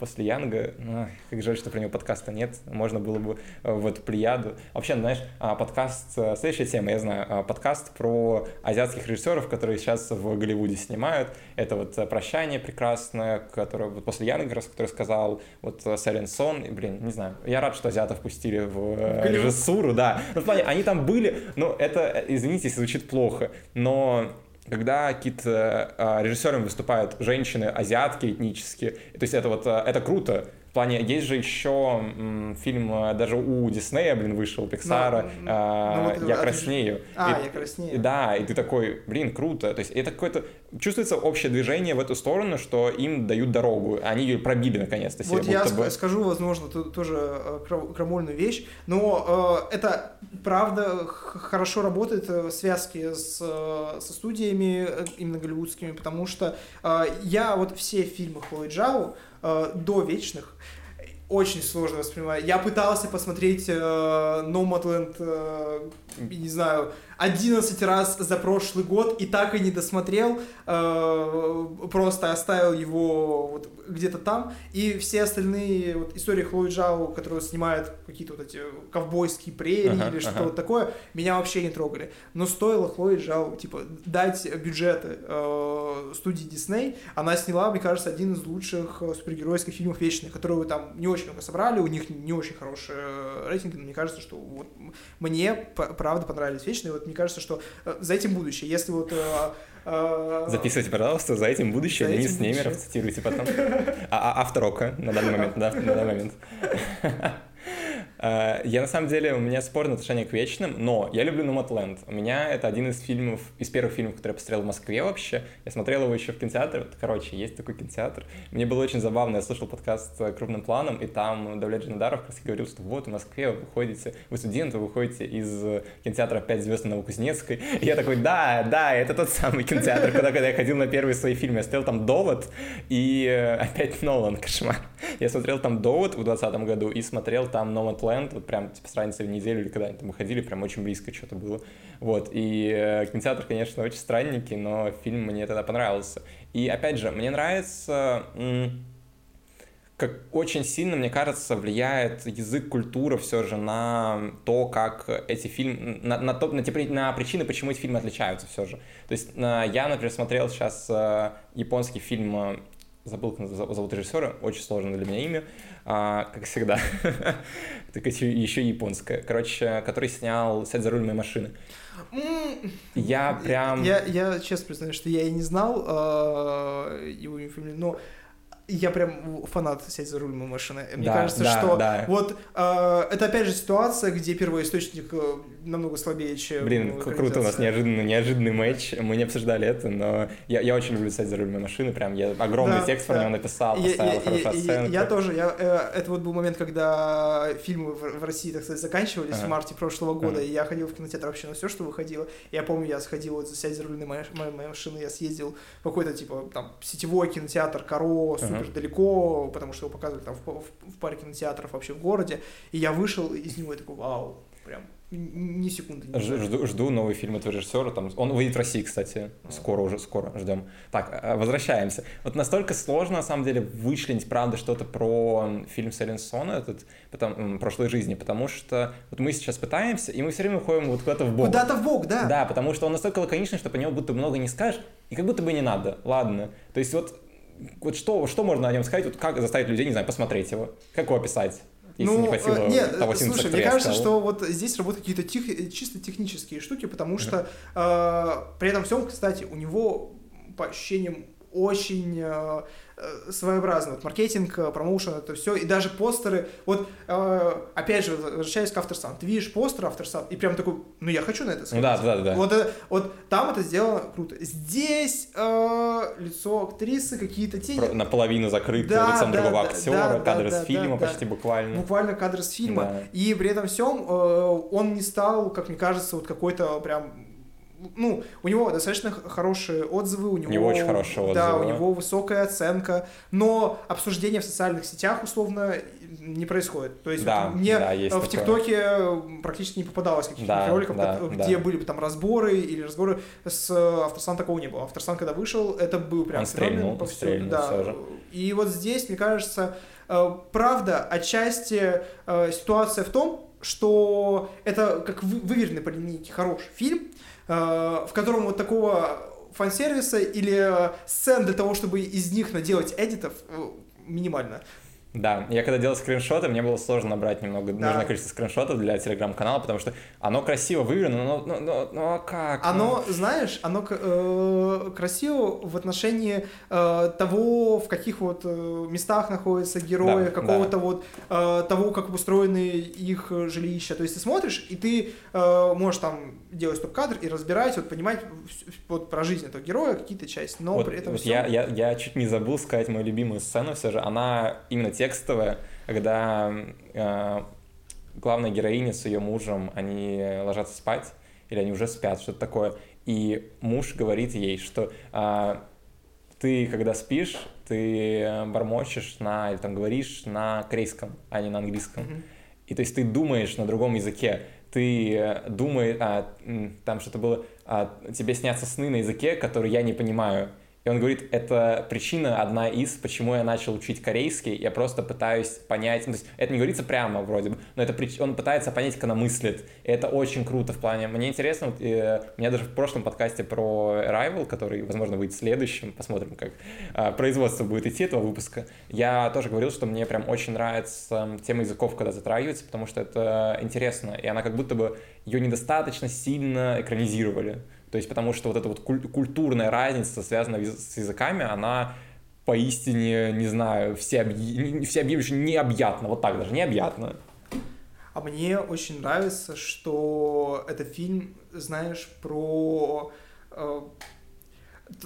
после Янга, ну, как жаль, что про него подкаста нет, можно было бы э, в эту плеяду. Вообще, знаешь, а, подкаст, э, следующая тема, я знаю, а, подкаст про азиатских режиссеров, которые сейчас в Голливуде снимают. Это вот э, «Прощание» прекрасное, которое вот после Янга, который сказал, вот Сайлен Сон, и, блин, не знаю, я рад, что азиатов пустили в, в режиссуру, да. Ну, в плане, они там были, ну, это, извините, звучит плохо, но когда какие-то э, режиссерами выступают женщины, азиатки этнические, то есть это вот, э, это круто, в плане, есть же еще м, фильм э, даже у Диснея, блин, вышел, Пиксара, но, э, но вот «Я это... краснею». А, и, «Я краснею». Да, и ты такой, блин, круто. То есть это какое-то... Чувствуется общее движение в эту сторону, что им дают дорогу. Они ее пробили наконец-то себе. Вот я бы. скажу, возможно, тут тоже э, крамольную вещь, но э, это правда хорошо работает в связке с, со студиями именно голливудскими, потому что э, я вот все фильмы Хлои Джао э, до вечных очень сложно воспринимать. Я пытался посмотреть э, Nomadland, э, не знаю, 11 раз за прошлый год и так и не досмотрел, э, просто оставил его вот где-то там. И все остальные вот, истории Хлои Джао, которые снимают какие-то вот эти ковбойские прерии ага, или что-то ага. такое, меня вообще не трогали. Но стоило Хлои Джао, типа, дать бюджеты э, студии Дисней, она сняла, мне кажется, один из лучших э, супергеройских фильмов «Вечные», которые там не очень много собрали, у них не очень хорошие рейтинги, но мне кажется, что вот мне правда понравились «Вечные», вот мне кажется, что э, за этим будущее. Если вот э, э, Записывайте, пожалуйста, за этим будущее, за Денис Немеров, цитируйте потом. А, а автор на данный момент, да, на данный момент. Э, я на самом деле, у меня спорное отношение к вечным, но я люблю Номадленд. У меня это один из фильмов, из первых фильмов, которые я посмотрел в Москве вообще. Я смотрел его еще в кинотеатре. Короче, есть такой кинотеатр. Мне было очень забавно, я слушал подкаст крупным планом, и там Давлет Джинадаров как говорил, что вот в Москве вы выходите, вы студент, вы выходите из кинотеатра 5 звезд на Новокузнецкой. И я такой, да, да, это тот самый кинотеатр, куда когда я ходил на первые свои фильмы. Я смотрел там «Довод» и э, опять Нолан, кошмар. Я смотрел там «Довод» в 2020 году и смотрел там «Номад Ленд», вот прям типа с разницей в неделю или когда-нибудь мы ходили, прям очень близко что-то было. Вот, и э, кинотеатр, конечно, очень странненький, но фильм мне тогда понравился. И опять же, мне нравится как очень сильно, мне кажется, влияет язык, культура все же на то, как эти фильмы, на, на, то, на, те, на причины, почему эти фильмы отличаются все же. То есть я, например, смотрел сейчас э, японский фильм э, забыл, как зовут режиссера, очень сложно для меня имя, а, как всегда, так еще японское, короче, который снял «Сядь за руль моей машины». Я прям... Я, я честно признаю, что я и не знал э, его фамилию, но я прям фанат сядь за руль машины. Мне да, кажется, да, что да. вот э, это опять же ситуация, где первоисточник э, намного слабее, чем... Блин, круто, у нас неожиданный, неожиданный матч, мы не обсуждали это, но я, я очень люблю сядь за руль машины, прям я огромный да, текст да. про него написал, поставил я, хорошую я, оценку. Я, я тоже, я, э, это вот был момент, когда фильмы в, в России, так сказать, заканчивались ага. в марте прошлого года, ага. и я ходил в кинотеатр вообще на все, что выходило. Я помню, я сходил вот за сядь за руль моей, машины, я съездил в какой-то типа там сетевой кинотеатр, Каро, супер супер далеко, потому что его показывали там в, в, в паре кинотеатров вообще в городе, и я вышел из него и такой, вау, прям ни секунды не жду, жду новый фильм этого режиссера. Там, он выйдет в России, кстати. Скоро уже, скоро ждем. Так, а, возвращаемся. Вот настолько сложно, на самом деле, вычленить, правда, что-то про фильм Селин Сона, этот, потом, прошлой жизни, потому что вот мы сейчас пытаемся, и мы все время уходим вот куда-то в бок. Куда-то в бок, да. Да, потому что он настолько лаконичный, что по нему будто много не скажешь, и как будто бы не надо. Ладно. То есть вот вот что, что можно о нем сказать, вот как заставить людей, не знаю, посмотреть его, как его описать? Если ну, не хватило э, нет, того слушай, мне кажется, что вот здесь работают какие-то тех, чисто технические штуки, потому что э, при этом всем, кстати, у него по ощущениям очень э, Э, своеобразно. Вот маркетинг, э, промоушен, это все, и даже постеры. Вот, э, опять же, возвращаясь к авторсан, ты видишь постер авторсан, и прям такой, ну я хочу на это смотреть. Да, да, да. Вот, вот там это сделано круто. Здесь э, лицо актрисы, какие-то тени. Наполовину закрыто да, лицом да, другого да, актера, да, кадры да, с фильма да, почти буквально. Буквально кадры с фильма. Да. И при этом всем э, он не стал, как мне кажется, вот какой-то прям ну, у него достаточно хорошие отзывы, у него... У него очень хорошие отзывы. Да, у него высокая оценка, но обсуждение в социальных сетях, условно, не происходит. То есть да, вот мне да, в ТикТоке практически не попадалось каких-то да, роликов, да, где да. были бы там разборы или разговоры с Авторсан такого не было. Авторсан, когда вышел, это был прям он стрельнул, по всему. Да. Все же. И вот здесь, мне кажется, э, правда, отчасти э, ситуация в том, что это как выверенный по линейке хороший фильм, Э, в котором вот такого фан-сервиса или сцен для того, чтобы из них наделать эдитов, э, минимально. Да, я когда делал скриншоты, мне было сложно набрать немного да. нужное количество скриншотов для телеграм-канала, потому что оно красиво выверено, но, но, но, но а как? Оно, ну? знаешь, оно э, красиво в отношении э, того, в каких вот э, местах находятся герои, да, какого-то да. вот э, того, как устроены их жилища. То есть ты смотришь, и ты э, можешь там делать стоп-кадр и разбирать, вот понимать вот про жизнь этого героя какие-то части, но вот, при этом вот все... я, я, я чуть не забыл сказать мою любимую сцену все же, она именно текстовая, когда э, главная героиня с ее мужем, они ложатся спать, или они уже спят, что-то такое, и муж говорит ей, что э, ты, когда спишь, ты бормочешь на, или там говоришь на корейском, а не на английском. Mm-hmm. И то есть ты думаешь на другом языке, ты думаешь, а, там что-то было, а, тебе снятся сны на языке, который я не понимаю. И он говорит, это причина одна из, почему я начал учить корейский. Я просто пытаюсь понять, ну, то есть это не говорится прямо вроде бы, но это он пытается понять, как она мыслит. И это очень круто в плане. Мне интересно, вот, э, у меня даже в прошлом подкасте про Arrival, который, возможно, выйдет следующим, посмотрим, как э, производство будет идти этого выпуска, я тоже говорил, что мне прям очень нравится тема языков, когда затрагивается, потому что это интересно, и она как будто бы ее недостаточно сильно экранизировали. То есть потому что вот эта вот культурная разница, связанная с языками, она поистине, не знаю, все всеобъемлюще необъятно, вот так даже, необъятно. А мне очень нравится, что это фильм, знаешь, про э,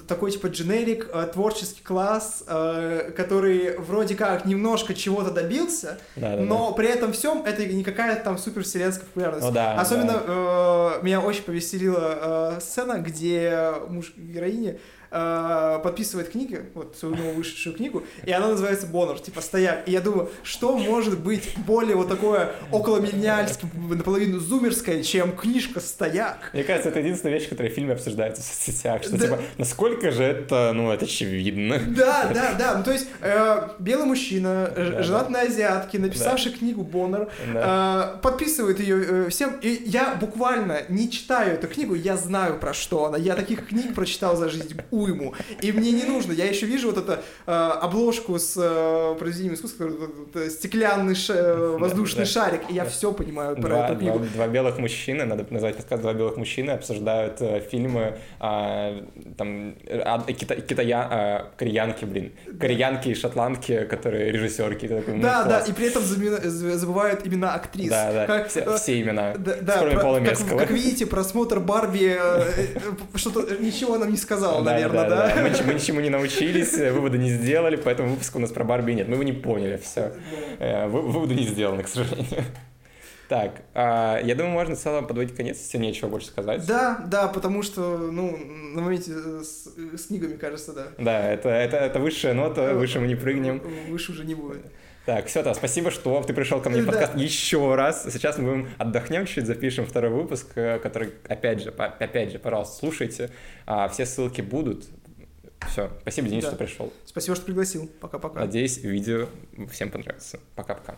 такой типа дженерик, э, творческий класс, э, который вроде как немножко чего-то добился, Да, да, но при этом всем это не какая-то там супервселенская популярность. Ну да, Особенно э, меня очень повеселила э, сцена, где муж героини э, подписывает книги, вот свою новую вышедшую книгу, и она называется Боннер, типа стояк. И я думаю, что может быть более вот такое около миллениальское, наполовину зумерское, чем книжка стояк. Мне кажется, это единственная вещь, которая в фильме обсуждается в соцсетях, что Да. типа, насколько же это, ну, это очевидно. Да, да, да. Ну, то есть э, белый мужчина, Да, женат на азиатке, написавший книгу Боннер, Да. э, подписывает ее э, всем. И я буквально не читаю эту книгу, я знаю про что она. Я таких книг прочитал за жизнь уйму. И мне не нужно. Я еще вижу вот эту э, обложку с э, произведением искусства, э, стеклянный ша- э, воздушный да. шарик, и я все понимаю про Два, эту книгу. два- два белых мужчины, надо назвать подкаст «Два белых мужчины», обсуждают э, фильмы а, там, а, кита- китая, а, кореянки, блин, кореянки и шотландки, которые режиссерки. такой, ну, Да, да, класс. и при этом забывают имена актрис. Да, да, Как, все, э, все имена, Да, да, кроме про- Пола как, Мерского. как видите, просмотр Барби э, э, что-то ничего нам не сказал, Да, наверное, да, да? да. Мы, мы ничему не научились, э, выводы не сделали, поэтому выпуска у нас про Барби нет. Мы его не поняли, все. Выводы не сделаны, к сожалению. Так, а, я думаю, можно в целом подводить конец, если нечего больше сказать. Да, да, потому что, ну, на моменте э, с, с книгами, кажется, да. Да, это, это, это высшая нота, выше мы не прыгнем. Выше уже не будет. Так, все, да, спасибо, что ты пришел ко мне в Да. подкаст еще раз. Сейчас мы будем отдохнем чуть, запишем второй выпуск, э, который, опять же, по- опять же, пожалуйста, слушайте. А, Все ссылки будут. Все, спасибо, Денис, Да. что пришел. Спасибо, что пригласил. Пока-пока. Надеюсь, видео всем понравится. Пока-пока.